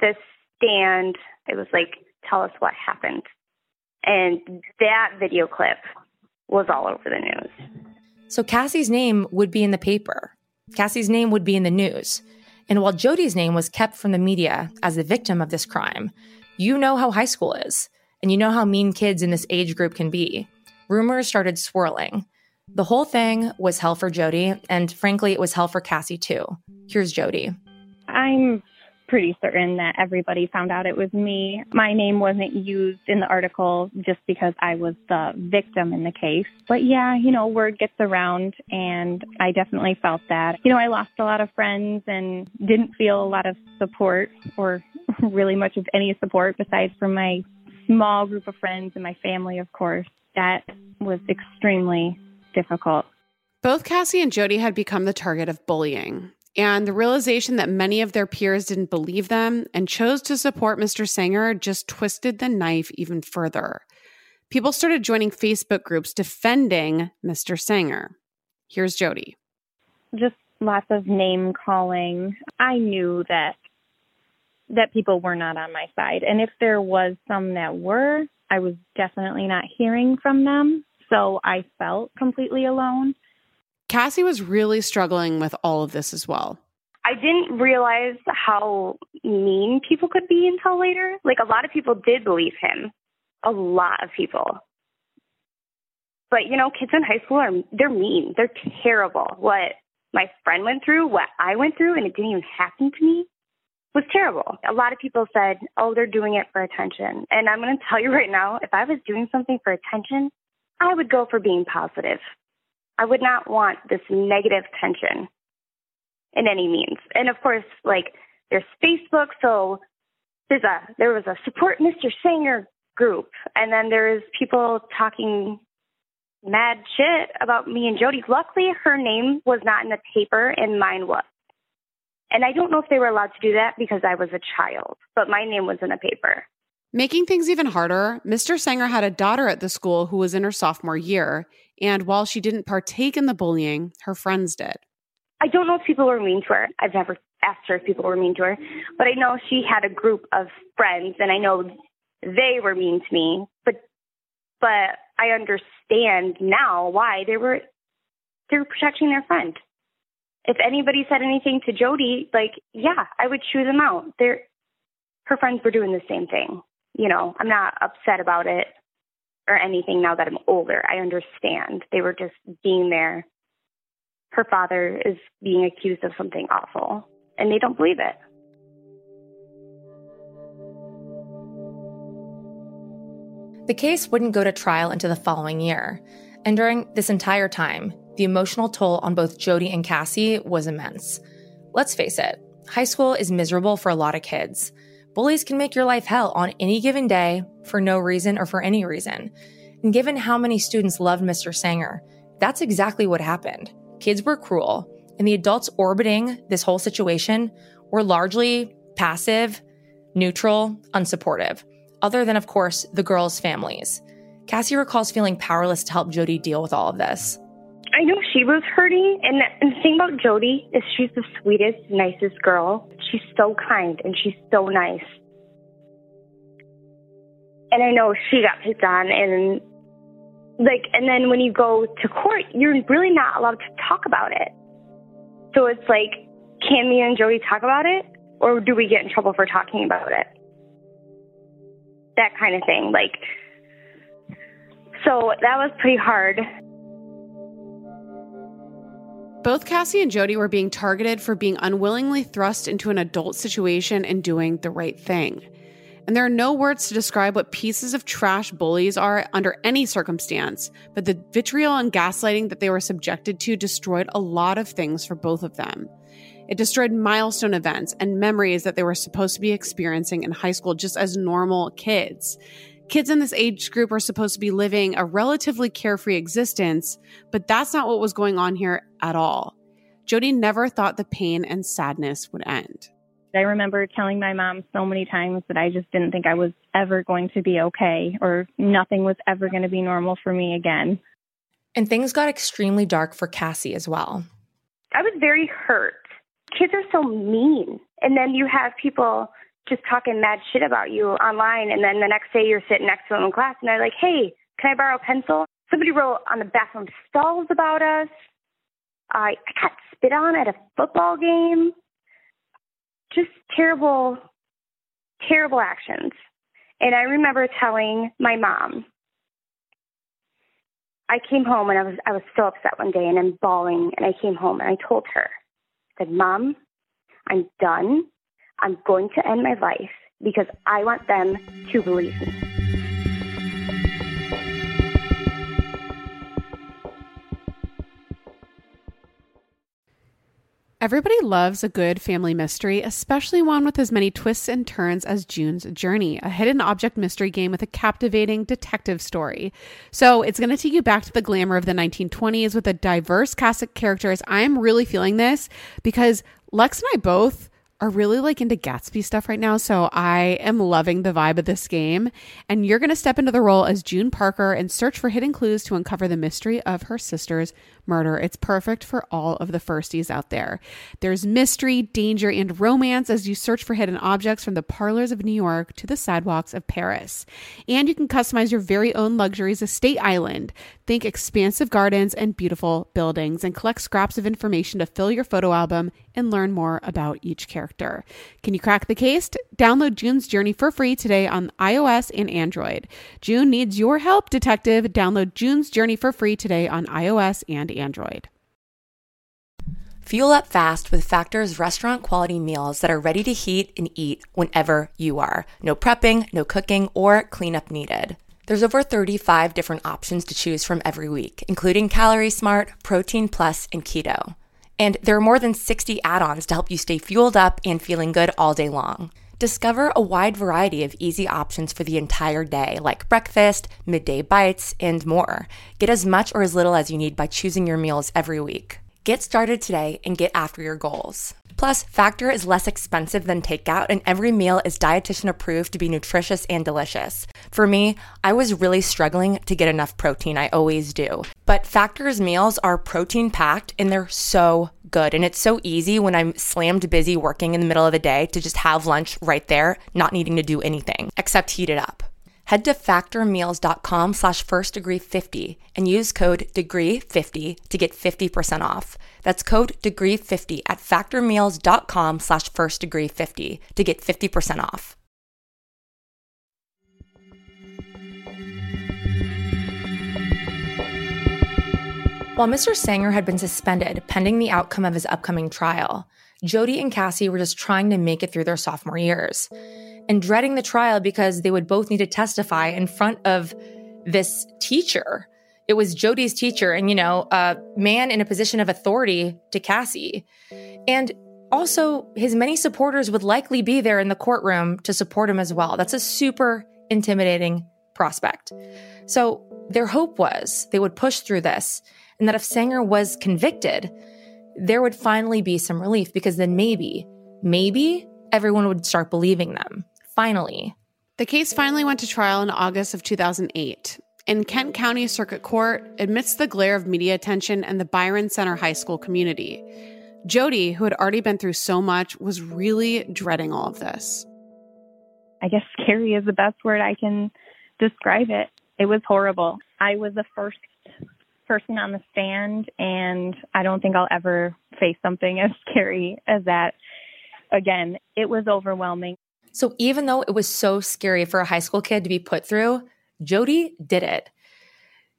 the stand. It was like, tell us what happened. And that video clip was all over the news. So Cassie's name would be in the paper. Cassie's name would be in the news. And while Jody's name was kept from the media as the victim of this crime, you know how high school is, and you know how mean kids in this age group can be. Rumors started swirling. The whole thing was hell for Jody, and frankly, it was hell for Cassie too. Here's Jody. I'm pretty certain that everybody found out it was me. My name wasn't used in the article just because I was the victim in the case. But yeah, you know, word gets around and I definitely felt that. You know, I lost a lot of friends and didn't feel a lot of support or really much of any support besides from my small group of friends and my family, of course. That was extremely difficult. Both Cassie and Jody had become the target of bullying and the realization that many of their peers didn't believe them and chose to support Mr. Sanger just twisted the knife even further. People started joining Facebook groups defending Mr. Sanger. Here's Jody. Just lots of name calling. I knew that that people were not on my side. And if there was some that were, I was definitely not hearing from them. So I felt completely alone. Cassie was really struggling with all of this as well. I didn't realize how mean people could be until later. Like a lot of people did believe him. A lot of people. But you know, kids in high school are they're mean. They're terrible. What my friend went through, what I went through and it didn't even happen to me was terrible. A lot of people said, "Oh, they're doing it for attention." And I'm going to tell you right now, if I was doing something for attention, I would go for being positive. I would not want this negative tension in any means. And of course, like there's Facebook, so there's a there was a support Mr. Sanger group, and then there's people talking mad shit about me and Jody. Luckily, her name was not in the paper, and mine was. And I don't know if they were allowed to do that because I was a child, but my name was in the paper. Making things even harder, Mr. Sanger had a daughter at the school who was in her sophomore year, and while she didn't partake in the bullying, her friends did. I don't know if people were mean to her. I've never asked her if people were mean to her, but I know she had a group of friends, and I know they were mean to me. But but I understand now why they were they were protecting their friend. If anybody said anything to Jody, like yeah, I would chew them out. They're her friends were doing the same thing. You know, I'm not upset about it or anything now that I'm older. I understand. They were just being there. Her father is being accused of something awful, and they don't believe it. The case wouldn't go to trial until the following year. And during this entire time, the emotional toll on both Jody and Cassie was immense. Let's face it, high school is miserable for a lot of kids. Bullies can make your life hell on any given day for no reason or for any reason. And given how many students loved Mr. Sanger, that's exactly what happened. Kids were cruel, and the adults orbiting this whole situation were largely passive, neutral, unsupportive, other than, of course, the girls' families. Cassie recalls feeling powerless to help Jody deal with all of this. I know she was hurting, and, and the thing about Jody is she's the sweetest, nicest girl. She's so kind and she's so nice. And I know she got picked on, and like, and then when you go to court, you're really not allowed to talk about it. So it's like, can me and Jody talk about it, or do we get in trouble for talking about it? That kind of thing. Like, so that was pretty hard. Both Cassie and Jody were being targeted for being unwillingly thrust into an adult situation and doing the right thing. And there are no words to describe what pieces of trash bullies are under any circumstance, but the vitriol and gaslighting that they were subjected to destroyed a lot of things for both of them. It destroyed milestone events and memories that they were supposed to be experiencing in high school just as normal kids. Kids in this age group are supposed to be living a relatively carefree existence, but that's not what was going on here at all. Jody never thought the pain and sadness would end. I remember telling my mom so many times that I just didn't think I was ever going to be okay or nothing was ever going to be normal for me again. And things got extremely dark for Cassie as well. I was very hurt. Kids are so mean. And then you have people just talking mad shit about you online. And then the next day you're sitting next to them in class and they're like, hey, can I borrow a pencil? Somebody wrote on the bathroom stalls about us. I, I got spit on at a football game. Just terrible, terrible actions. And I remember telling my mom, I came home and I was I was so upset one day and I'm bawling and I came home and I told her, I said, Mom, I'm done. I'm going to end my life because I want them to believe me. Everybody loves a good family mystery, especially one with as many twists and turns as June's Journey, a hidden object mystery game with a captivating detective story. So it's going to take you back to the glamour of the 1920s with a diverse cast of characters. I'm really feeling this because Lex and I both are really like into Gatsby stuff right now. So I am loving the vibe of this game. And you're going to step into the role as June Parker and search for hidden clues to uncover the mystery of her sister's murder. It's perfect for all of the firsties out there. There's mystery, danger, and romance as you search for hidden objects from the parlors of New York to the sidewalks of Paris. And you can customize your very own luxuries estate island. Think expansive gardens and beautiful buildings and collect scraps of information to fill your photo album and learn more about each character. Can you crack the case? Download June's Journey for free today on iOS and Android. June needs your help, detective. Download June's Journey for free today on iOS and Android. Fuel up fast with Factor's restaurant quality meals that are ready to heat and eat whenever you are. No prepping, no cooking, or cleanup needed. There's over 35 different options to choose from every week, including Calorie Smart, Protein Plus, and Keto. And there are more than 60 add ons to help you stay fueled up and feeling good all day long. Discover a wide variety of easy options for the entire day, like breakfast, midday bites, and more. Get as much or as little as you need by choosing your meals every week. Get started today and get after your goals. Plus, Factor is less expensive than takeout, and every meal is dietitian approved to be nutritious and delicious. For me, I was really struggling to get enough protein. I always do. But Factor's meals are protein packed and they're so good. And it's so easy when I'm slammed busy working in the middle of the day to just have lunch right there, not needing to do anything except heat it up. Head to factormeals.com slash first degree 50 and use code degree 50 to get 50% off. That's code degree 50 at factormeals.com slash first degree 50 to get 50% off. While Mr. Sanger had been suspended pending the outcome of his upcoming trial, Jody and Cassie were just trying to make it through their sophomore years and dreading the trial because they would both need to testify in front of this teacher. It was Jody's teacher and, you know, a man in a position of authority to Cassie. And also, his many supporters would likely be there in the courtroom to support him as well. That's a super intimidating prospect. So, their hope was they would push through this and that if Sanger was convicted, there would finally be some relief because then maybe, maybe everyone would start believing them. Finally. The case finally went to trial in August of 2008. In Kent County Circuit Court, amidst the glare of media attention and the Byron Center High School community, Jody, who had already been through so much, was really dreading all of this. I guess scary is the best word I can describe it. It was horrible. I was the first person on the stand, and I don't think I'll ever face something as scary as that again. It was overwhelming. So even though it was so scary for a high school kid to be put through, Jody did it.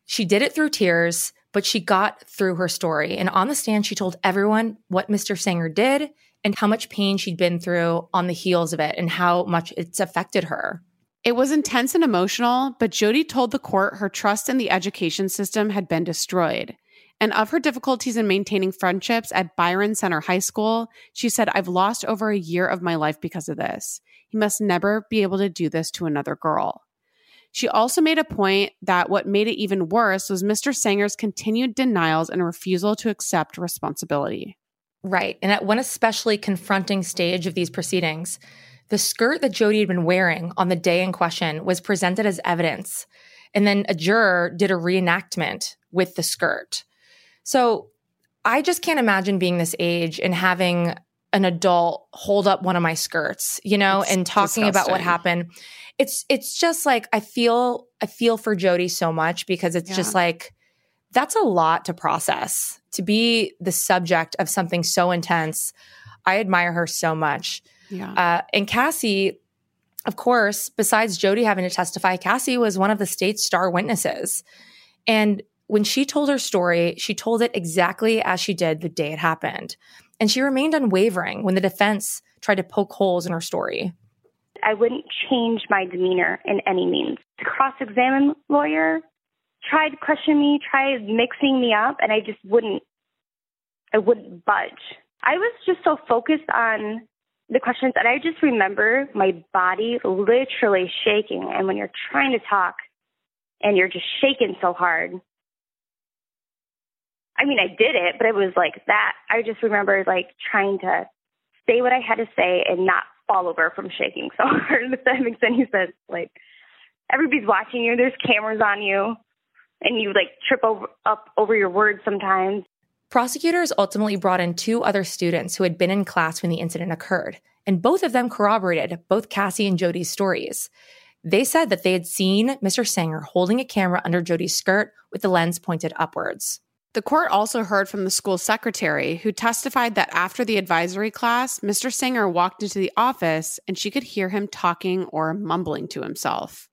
She did it through tears, but she got through her story. And on the stand, she told everyone what Mr. Sanger did and how much pain she'd been through on the heels of it and how much it's affected her. It was intense and emotional, but Jody told the court her trust in the education system had been destroyed. And of her difficulties in maintaining friendships at Byron Center High School, she said, I've lost over a year of my life because of this. He must never be able to do this to another girl. She also made a point that what made it even worse was Mr. Sanger's continued denials and refusal to accept responsibility. Right. And at one especially confronting stage of these proceedings, the skirt that Jody had been wearing on the day in question was presented as evidence. And then a juror did a reenactment with the skirt. So I just can't imagine being this age and having an adult hold up one of my skirts, you know, It's and talking about what happened. It's it's just like I feel I feel for Jody so much because it's just like that's a lot to process. To be the subject of something so intense. I admire her so much. Yeah. Uh, and Cassie, of course, besides Jody having to testify, Cassie was one of the state's star witnesses. And when she told her story, she told it exactly as she did the day it happened. And she remained unwavering when the defense tried to poke holes in her story. I wouldn't change my demeanor in any means. The cross examine lawyer tried to question me, tried mixing me up, and I just wouldn't I wouldn't budge. I was just so focused on the questions and I just remember my body literally shaking and when you're trying to talk and you're just shaking so hard. I mean I did it, but it was like that. I just remember like trying to say what I had to say and not fall over from shaking so hard. If that makes any sense. Like everybody's watching you. There's cameras on you, and you like trip over up over your words sometimes. Prosecutors ultimately brought in two other students who had been in class when the incident occurred, and both of them corroborated both Cassie and Jody's stories. They said that they had seen Mr. Sanger holding a camera under Jody's skirt with the lens pointed upwards. The court also heard from the school secretary, who testified that after the advisory class, Mr. Sanger walked into the office and she could hear him talking or mumbling to himself.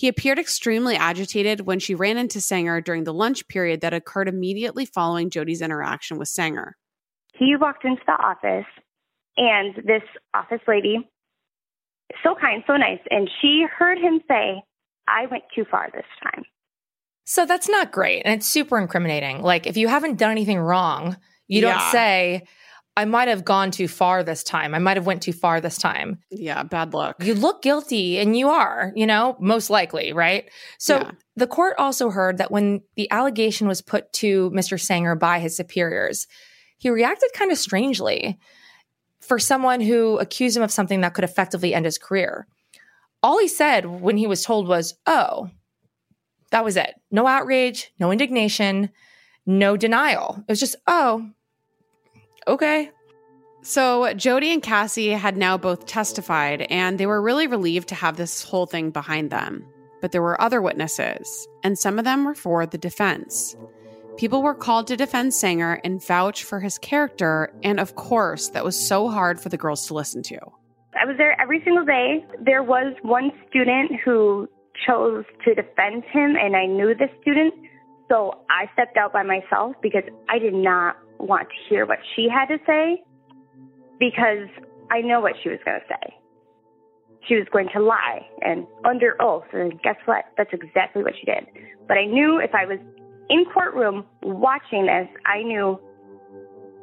He appeared extremely agitated when she ran into Sanger during the lunch period that occurred immediately following Jody's interaction with Sanger. He walked into the office, and this office lady, so kind, so nice, and she heard him say, "I went too far this time." So that's not great. And it's super incriminating. Like, if you haven't done anything wrong, you don't say, I might have gone too far this time. I might have went too far this time. Yeah, bad luck. You look guilty and you are, you know, most likely, right? So Yeah. the court also heard that when the allegation was put to Mr. Sanger by his superiors, he reacted kind of strangely for someone who accused him of something that could effectively end his career. All he said when he was told was, Oh, that was it. No outrage, no indignation, no denial. It was just, Oh, okay. So, Jody and Cassie had now both testified, and they were really relieved to have this whole thing behind them. But there were other witnesses, and some of them were for the defense. People were called to defend Sanger and vouch for his character, and of course, that was so hard for the girls to listen to. I was there every single day. There was one student who chose to defend him, and I knew this student. So I stepped out by myself because I did not want to hear what she had to say because I know what she was going to say. She was going to lie and under oath. And guess what? That's exactly what she did. But I knew if I was in courtroom watching this, I knew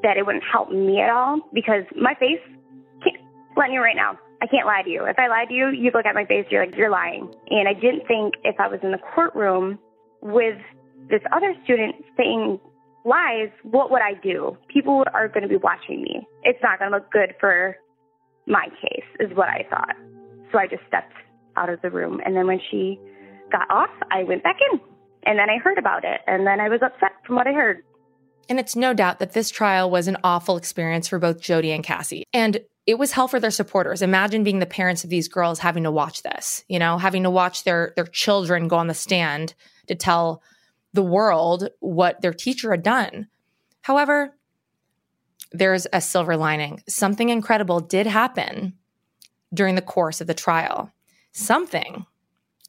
that it wouldn't help me at all because my face can't letting you right now. I can't lie to you. If I lied to you, you'd look at my face, you're like, you're lying. And I didn't think if I was in the courtroom with this other student saying lies, what would I do? People are going to be watching me. It's not going to look good for my case, is what I thought. So I just stepped out of the room. And then when she got off, I went back in. And then I heard about it. And then I was upset from what I heard. And it's no doubt that this trial was an awful experience for both Jody and Cassie. And it was hell for their supporters. Imagine being the parents of these girls having to watch this, you know, having to watch their their children go on the stand to tell the world what their teacher had done. However, there's a silver lining. Something incredible did happen during the course of the trial. Something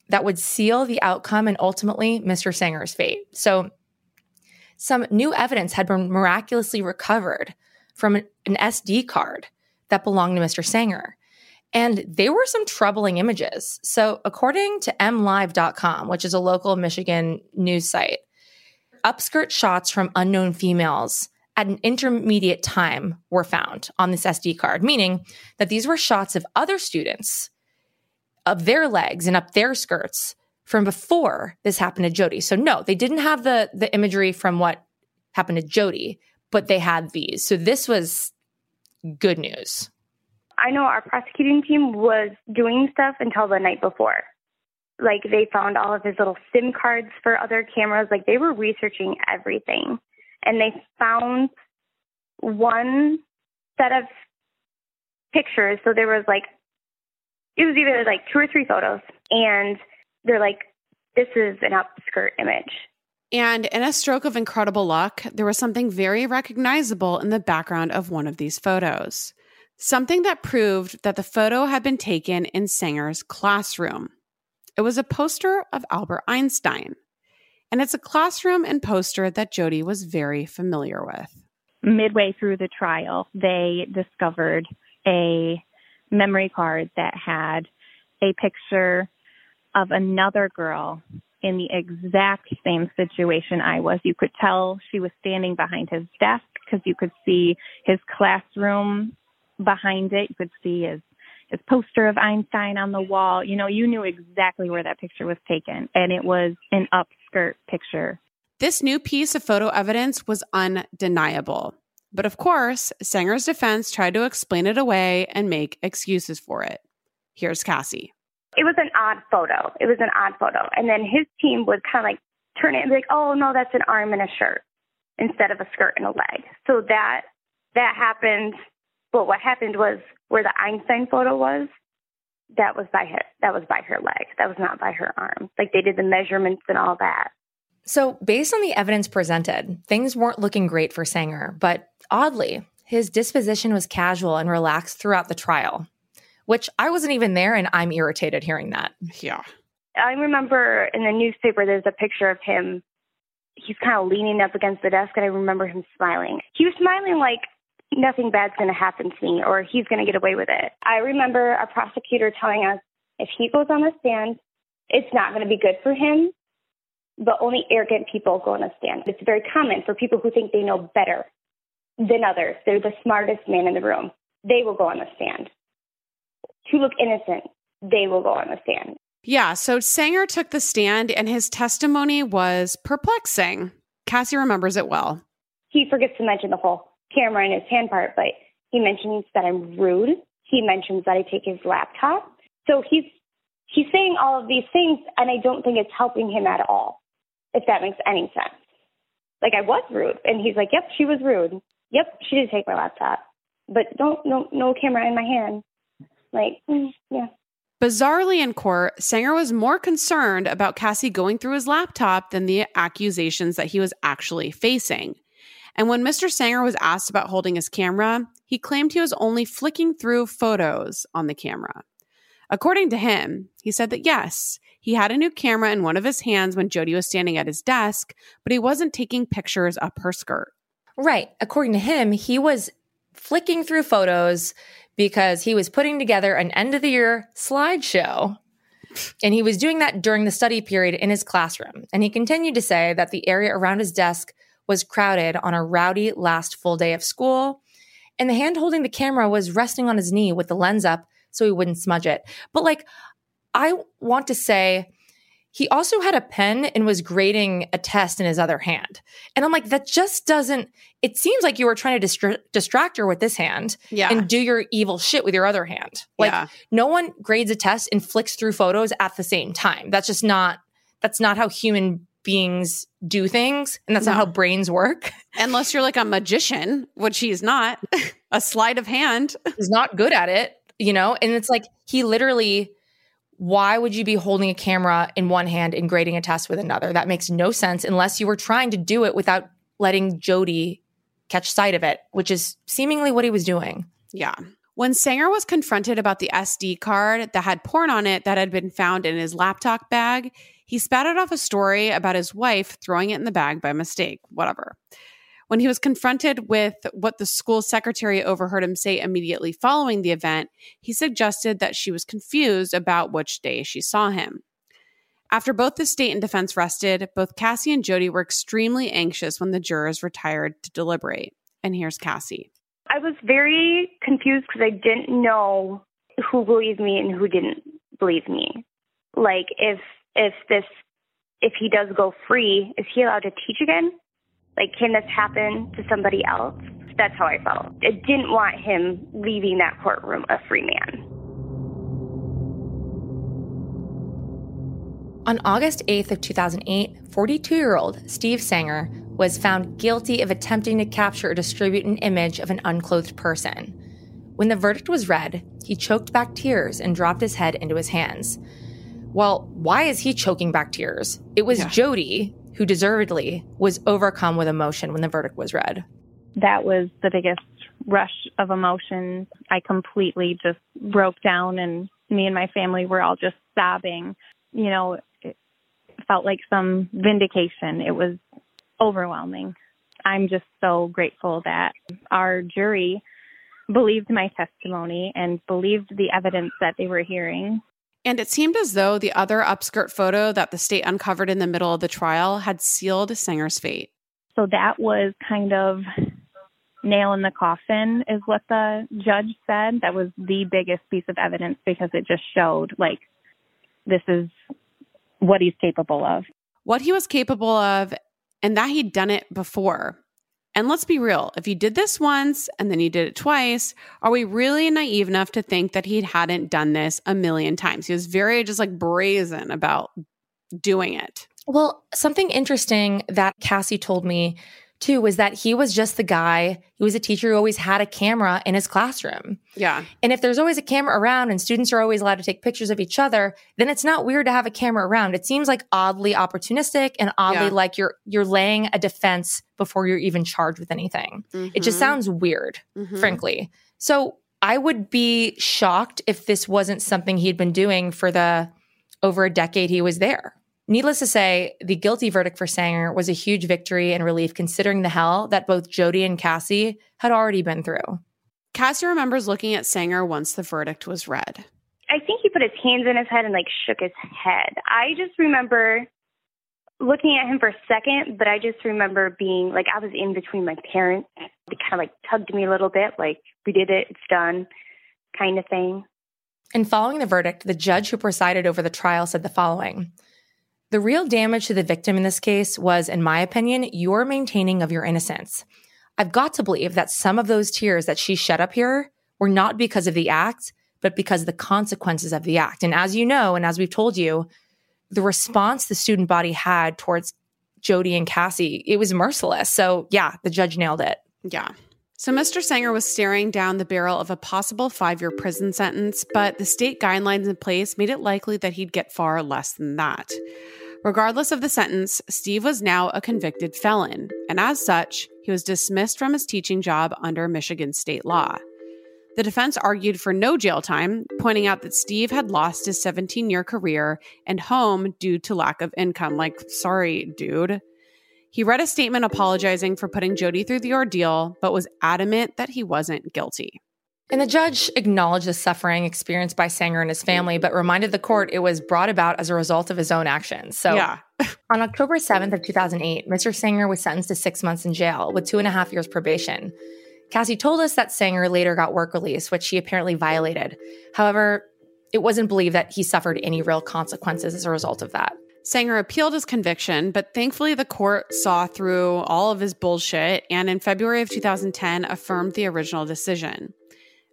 that would seal the outcome and ultimately Mr. Sanger's fate. So some new evidence had been miraculously recovered from an, SD card that belonged to Mr. Sanger. And they were some troubling images. So, according to mlive.com, which is a local Michigan news site, upskirt shots from unknown females at an intermediate time were found on this SD card, meaning that these were shots of other students of their legs and up their skirts from before this happened to Jody. So no, they didn't have the the imagery from what happened to Jody, but they had these. So this was good news. I know our prosecuting team was doing stuff until the night before. Like they found all of his little SIM cards for other cameras. Like they were researching everything. And they found one set of pictures. So there was like, it was either like two or three photos. And they're like, this is an upskirt image. And in a stroke of incredible luck, there was something very recognizable in the background of one of these photos. Something that proved that the photo had been taken in Sanger's classroom. It was a poster of Albert Einstein. And it's a classroom and poster that Jody was very familiar with. Midway through the trial, they discovered a memory card that had a picture of another girl in the exact same situation I was. You could tell she was standing behind his desk because you could see his classroom behind it. You could see his his poster of Einstein on the wall. You know, you knew exactly where that picture was taken, and it was an upskirt picture. This new piece of photo evidence was undeniable. But of course, Sanger's defense tried to explain it away and make excuses for it. Here's Cassie. It was an odd photo. It was an odd photo. And then his team would kind of like turn it and be like, oh, no, that's an arm and a shirt instead of a skirt and a leg. So that that happened but what happened was where the Einstein photo was, that was by her that was by her leg. That was not by her arm. Like they did the measurements and all that. So, based on the evidence presented, things weren't looking great for Sanger, but oddly, his disposition was casual and relaxed throughout the trial, which I wasn't even there and I'm irritated hearing that. Yeah. I remember in the newspaper there's a picture of him. He's kind of leaning up against the desk, and I remember him smiling. He was smiling like nothing bad's going to happen to me or he's going to get away with it. I remember a prosecutor telling us if he goes on the stand, it's not going to be good for him, but only arrogant people go on the stand. It's very common for people who think they know better than others. They're the smartest man in the room. They will go on the stand. To look innocent, they will go on the stand. Yeah, so Sanger took the stand and his testimony was perplexing. Cassie remembers it well. He forgets to mention the whole camera in his hand part, but he mentions that I'm rude. He mentions that I take his laptop. So he's he's saying all of these things, and I don't think it's helping him at all. If that makes any sense. Like I was rude, and he's like, "Yep, she was rude. Yep, she did take my laptop, but don't no no camera in my hand." Like, mm, yeah. Bizarrely, in court, Sanger was more concerned about Cassie going through his laptop than the accusations that he was actually facing. And when Mr. Sanger was asked about holding his camera, he claimed he was only flicking through photos on the camera. According to him, he said that yes, he had a new camera in one of his hands when Jody was standing at his desk, but he wasn't taking pictures up her skirt. Right. According to him, he was flicking through photos because he was putting together an end of the year slideshow. And he was doing that during the study period in his classroom. And he continued to say that the area around his desk was crowded on a rowdy last full day of school. And the hand holding the camera was resting on his knee with the lens up so he wouldn't smudge it. But like, I want to say, he also had a pen and was grading a test in his other hand. And I'm like, that just doesn't, it seems like you were trying to distra- distract her with this hand yeah. and do your evil shit with your other hand. Like, Yeah. no no one grades a test and flicks through photos at the same time. That's just not, that's not how human beings do things. And that's No. not how brains work. Unless you're like a magician, which he's not, a sleight of hand. He's not good at it, you know? And it's like, he literally, why would you be holding a camera in one hand and grading a test with another? That makes no sense unless you were trying to do it without letting Jody catch sight of it, which is seemingly what he was doing. Yeah. When Sanger was confronted about the SD card that had porn on it that had been found in his laptop bag, he spouted off a story about his wife throwing it in the bag by mistake, whatever. When he was confronted with what the school secretary overheard him say immediately following the event, he suggested that she was confused about which day she saw him. After both the state and defense rested, both Cassie and Jody were extremely anxious when the jurors retired to deliberate. And here's Cassie. I was very confused because I didn't know who believed me and who didn't believe me. Like if if this if he does go free, is he allowed to teach again? Like, can this happen to somebody else? That's how I felt. I didn't want him leaving that courtroom a free man. On August 8th of 2008, 42-year-old Steve Sanger was found guilty of attempting to capture or distribute an image of an unclothed person. When the verdict was read, he choked back tears and dropped his head into his hands. Well, why is he choking back tears? It was Yeah. Jody who deservedly was overcome with emotion when the verdict was read. That was the biggest rush of emotions. I completely just broke down, and me and my family were all just sobbing. You know, it felt like some vindication. It was overwhelming. I'm just so grateful that our jury believed my testimony and believed the evidence that they were hearing. And it seemed as though the other upskirt photo that the state uncovered in the middle of the trial had sealed Sanger's fate. So that was kind of nail in the coffin, is what the judge said. That was the biggest piece of evidence because it just showed, like, this is what he's capable of. What he was capable of, and that he'd done it before. And let's be real if he did this once and then he did it twice, are we really naive enough to think that he hadn't done this a million times? He was very just like brazen about doing it. Well, something interesting that Cassie told me too was that he was just the guy, he was a teacher who always had a camera in his classroom. Yeah. And if there's always a camera around and students are always allowed to take pictures of each other, then it's not weird to have a camera around. It seems like oddly opportunistic and oddly Yeah. like you're you're laying a defense before you're even charged with anything. It just Mhm. sounds weird, Mhm. frankly. So I would be shocked if this wasn't something he'd been doing for the over a decade he was there. Needless to say, the guilty verdict for Sanger was a huge victory and relief considering the hell that both Jody and Cassie had already been through. Cassie remembers looking at Sanger once the verdict was read. I think he put his hands in his head and like shook his head. I just remember looking at him for a second, but I just remember being like I was in between my parents. They kind of like tugged me a little bit, like we did it, it's done, kind of thing. And following the verdict, the judge who presided over the trial said the following The real damage to the victim in this case was, in my opinion, your maintaining of your innocence. I've got to believe that some of those tears that she shed up here were not because of the act, but because of the consequences of the act. And as you know, and as we've told you, the response the student body had towards Jody and Cassie, it was merciless. So yeah, the judge nailed it. Yeah. So Mr. Sanger was staring down the barrel of a possible five year prison sentence, but the state guidelines in place made it likely that he'd get far less than that. Regardless of the sentence, Steve was now a convicted felon, and as such, he was dismissed from his teaching job under Michigan state law. The defense argued for no jail time, pointing out that Steve had lost his 17 year career and home due to lack of income. Like, sorry, dude. He read a statement apologizing for putting Jody through the ordeal, but was adamant that he wasn't guilty. And the judge acknowledged the suffering experienced by Sanger and his family, but reminded the court it was brought about as a result of his own actions. So yeah. on October 7th of 2008, Mr. Sanger was sentenced to six months in jail with two and a half years probation. Cassie told us that Sanger later got work release, which he apparently violated. However, it wasn't believed that he suffered any real consequences as a result of that. Sanger appealed his conviction, but thankfully the court saw through all of his bullshit and in February of 2010 affirmed the original decision.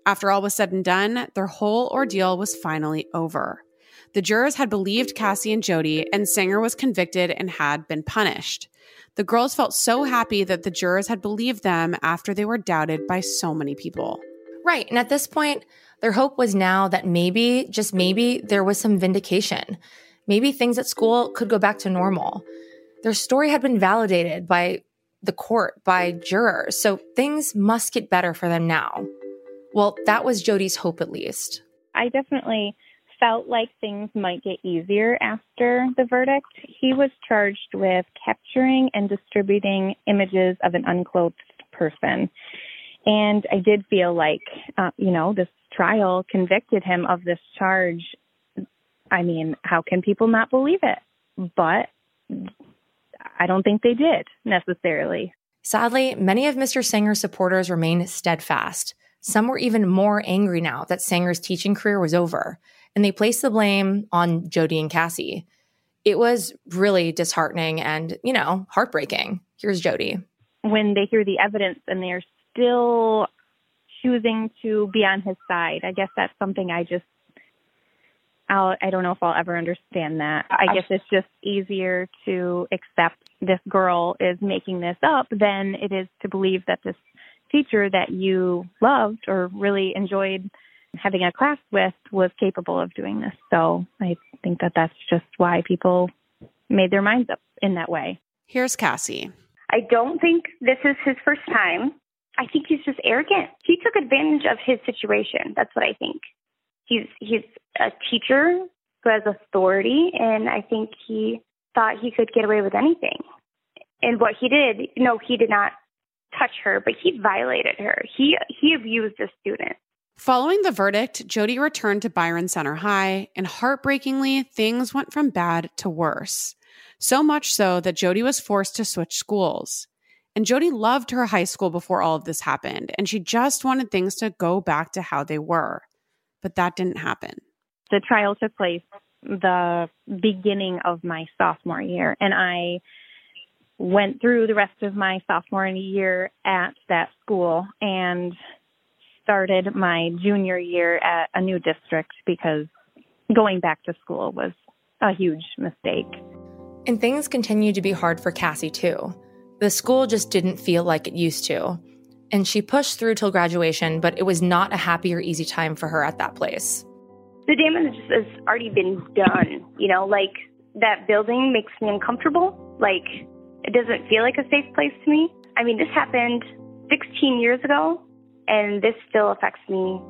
After all was said and done, their whole ordeal was finally over. The jurors had believed Cassie and Jody, and Sanger was convicted and had been punished. The girls felt so happy that the jurors had believed them after they were doubted by so many people. Right. And at this point, their hope was now that maybe, just maybe, there was some vindication. Maybe things at school could go back to normal. Their story had been validated by the court, by jurors. So things must get better for them now. Well, that was Jody's hope, at least. I definitely felt like things might get easier after the verdict. He was charged with capturing and distributing images of an unclothed person. And I did feel like, uh, you know, this trial convicted him of this charge. I mean, how can people not believe it? But I don't think they did necessarily. Sadly, many of Mr. Sanger's supporters remain steadfast. Some were even more angry now that Sanger's teaching career was over, and they placed the blame on Jody and Cassie. It was really disheartening and, you know, heartbreaking. Here's Jody. when they hear the evidence and they're still choosing to be on his side. I guess that's something I just I'll, I don't know if I'll ever understand that. I guess it's just easier to accept this girl is making this up than it is to believe that this teacher that you loved or really enjoyed having a class with was capable of doing this. So I think that that's just why people made their minds up in that way. Here's Cassie. I don't think this is his first time. I think he's just arrogant. He took advantage of his situation. That's what I think. He's he's a teacher who has authority, and I think he thought he could get away with anything. And what he did, no, he did not touch her, but he violated her. He he abused a student. Following the verdict, Jody returned to Byron Center High, and heartbreakingly, things went from bad to worse. So much so that Jody was forced to switch schools. And Jody loved her high school before all of this happened, and she just wanted things to go back to how they were. But that didn't happen. The trial took place the beginning of my sophomore year, and I went through the rest of my sophomore year at that school and started my junior year at a new district because going back to school was a huge mistake. And things continued to be hard for Cassie too. The school just didn't feel like it used to. And she pushed through till graduation, but it was not a happy or easy time for her at that place. The damage has already been done. You know, like that building makes me uncomfortable. Like it doesn't feel like a safe place to me. I mean, this happened 16 years ago, and this still affects me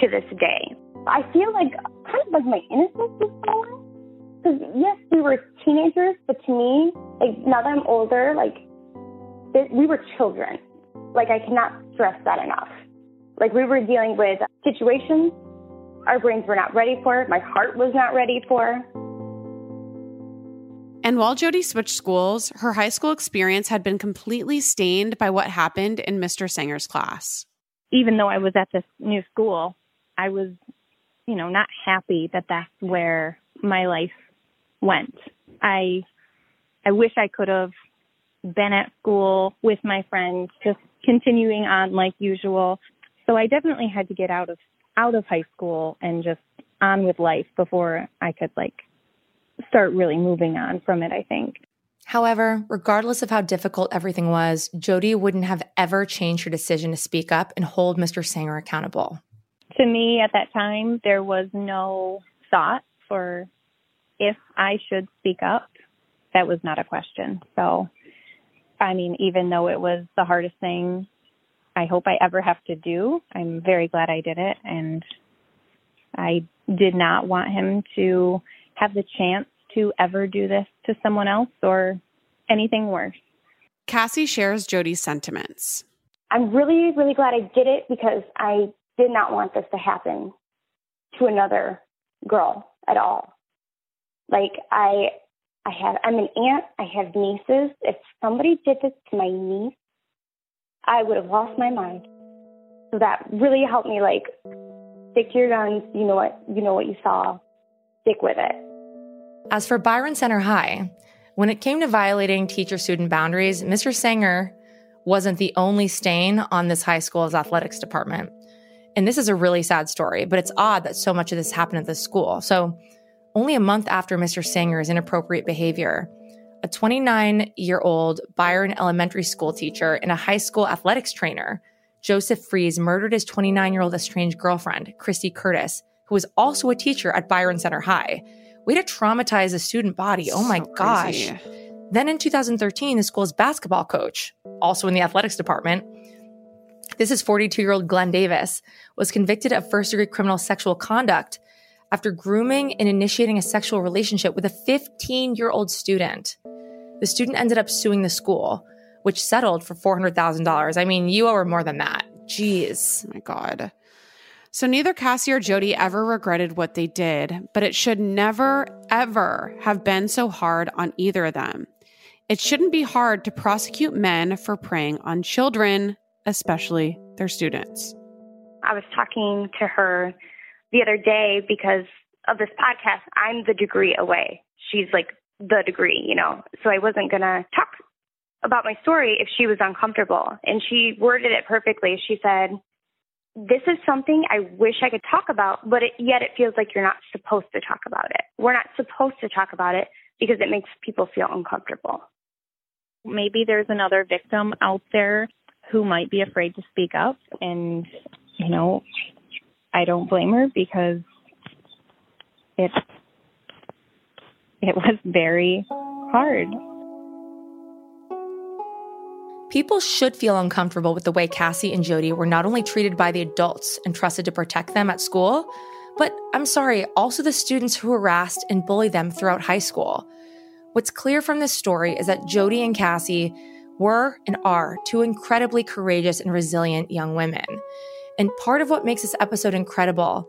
to this day. I feel like kind of like my innocence was gone. Because yes, we were teenagers, but to me, like now that I'm older, like we were children. Like I cannot stress that enough. Like we were dealing with situations our brains were not ready for, my heart was not ready for. And while Jody switched schools, her high school experience had been completely stained by what happened in Mr. Sanger's class. Even though I was at this new school, I was, you know, not happy that that's where my life went. I I wish I could have been at school with my friends, just continuing on like usual. So I definitely had to get out of out of high school and just on with life before I could like start really moving on from it, I think. However, regardless of how difficult everything was, Jody wouldn't have ever changed her decision to speak up and hold Mr. Sanger accountable. To me, at that time, there was no thought for if I should speak up. That was not a question. So, I mean, even though it was the hardest thing I hope I ever have to do, I'm very glad I did it. And I did not want him to have the chance to ever do this to someone else or anything worse. Cassie shares Jody's sentiments. I'm really, really glad I did it because I did not want this to happen to another girl at all. Like I I have I'm an aunt, I have nieces. If somebody did this to my niece, I would have lost my mind. So that really helped me like stick to your guns, you know what you know what you saw, stick with it. As for Byron Center High, when it came to violating teacher student boundaries, Mr. Sanger wasn't the only stain on this high school's athletics department. And this is a really sad story, but it's odd that so much of this happened at this school. So, only a month after Mr. Sanger's inappropriate behavior, a 29 year old Byron Elementary School teacher and a high school athletics trainer, Joseph Fries, murdered his 29 year old estranged girlfriend, Christy Curtis, who was also a teacher at Byron Center High. Way to traumatize a student body. Oh my so gosh. Then in 2013, the school's basketball coach, also in the athletics department, this is 42 year old Glenn Davis, was convicted of first degree criminal sexual conduct after grooming and initiating a sexual relationship with a 15 year old student. The student ended up suing the school, which settled for $400,000. I mean, you owe her more than that. Jeez. Oh my God. So neither Cassie or Jody ever regretted what they did, but it should never, ever have been so hard on either of them. It shouldn't be hard to prosecute men for preying on children, especially their students. I was talking to her the other day because of this podcast. I'm the degree away. She's like the degree, you know. So I wasn't going to talk about my story if she was uncomfortable. And she worded it perfectly. She said, This is something I wish I could talk about, but it, yet it feels like you're not supposed to talk about it. We're not supposed to talk about it because it makes people feel uncomfortable. Maybe there's another victim out there who might be afraid to speak up. And, you know, I don't blame her because it it was very hard. People should feel uncomfortable with the way Cassie and Jody were not only treated by the adults entrusted to protect them at school, but I'm sorry, also the students who harassed and bullied them throughout high school. What's clear from this story is that Jody and Cassie were and are two incredibly courageous and resilient young women. And part of what makes this episode incredible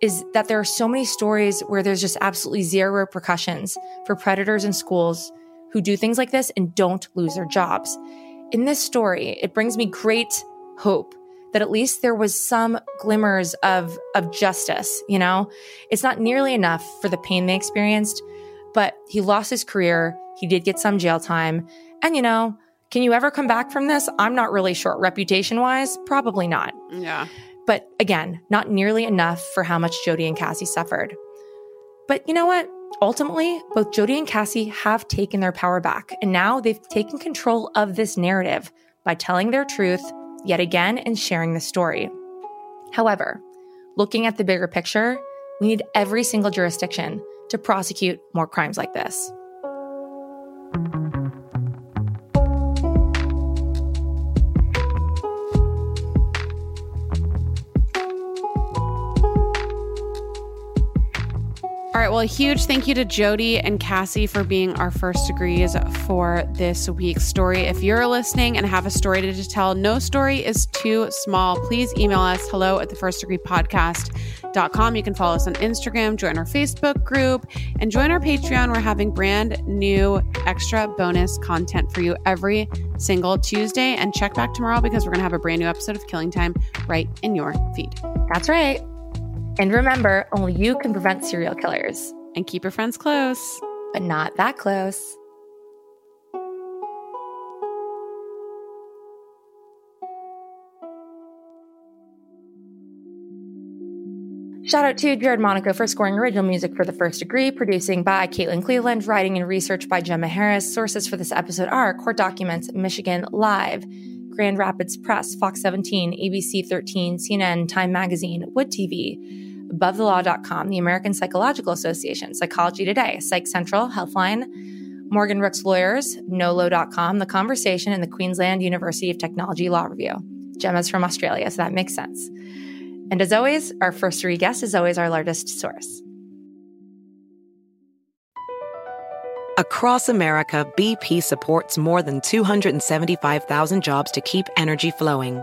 is that there are so many stories where there's just absolutely zero repercussions for predators in schools who do things like this and don't lose their jobs. In this story, it brings me great hope that at least there was some glimmers of of justice, you know? It's not nearly enough for the pain they experienced, but he lost his career, he did get some jail time, and you know, can you ever come back from this? I'm not really sure. Reputation-wise, probably not. Yeah. But again, not nearly enough for how much Jody and Cassie suffered. But you know what? Ultimately, both Jody and Cassie have taken their power back, and now they've taken control of this narrative by telling their truth yet again and sharing the story. However, looking at the bigger picture, we need every single jurisdiction to prosecute more crimes like this. All right. Well, a huge thank you to Jody and Cassie for being our first degrees for this week's story. If you're listening and have a story to tell, no story is too small. Please email us hello at the first degree podcast.com. You can follow us on Instagram, join our Facebook group, and join our Patreon. We're having brand new extra bonus content for you every single Tuesday. And check back tomorrow because we're going to have a brand new episode of Killing Time right in your feed. That's right. And remember, only you can prevent serial killers. And keep your friends close. But not that close. Shout out to Jared Monaco for scoring original music for The First Degree, producing by Caitlin Cleveland, writing and research by Gemma Harris. Sources for this episode are court documents, Michigan Live, Grand Rapids Press, Fox 17, ABC 13, CNN, Time Magazine, WOOD TV, AboveTheLaw.com, the American Psychological Association, Psychology Today, Psych Central, Healthline, Morgan Rooks Lawyers, NOLO.com, The Conversation, and the Queensland University of Technology Law Review. Gemma's from Australia, so that makes sense. And as always, our first three guest is always our largest source. Across America, BP supports more than 275,000 jobs to keep energy flowing.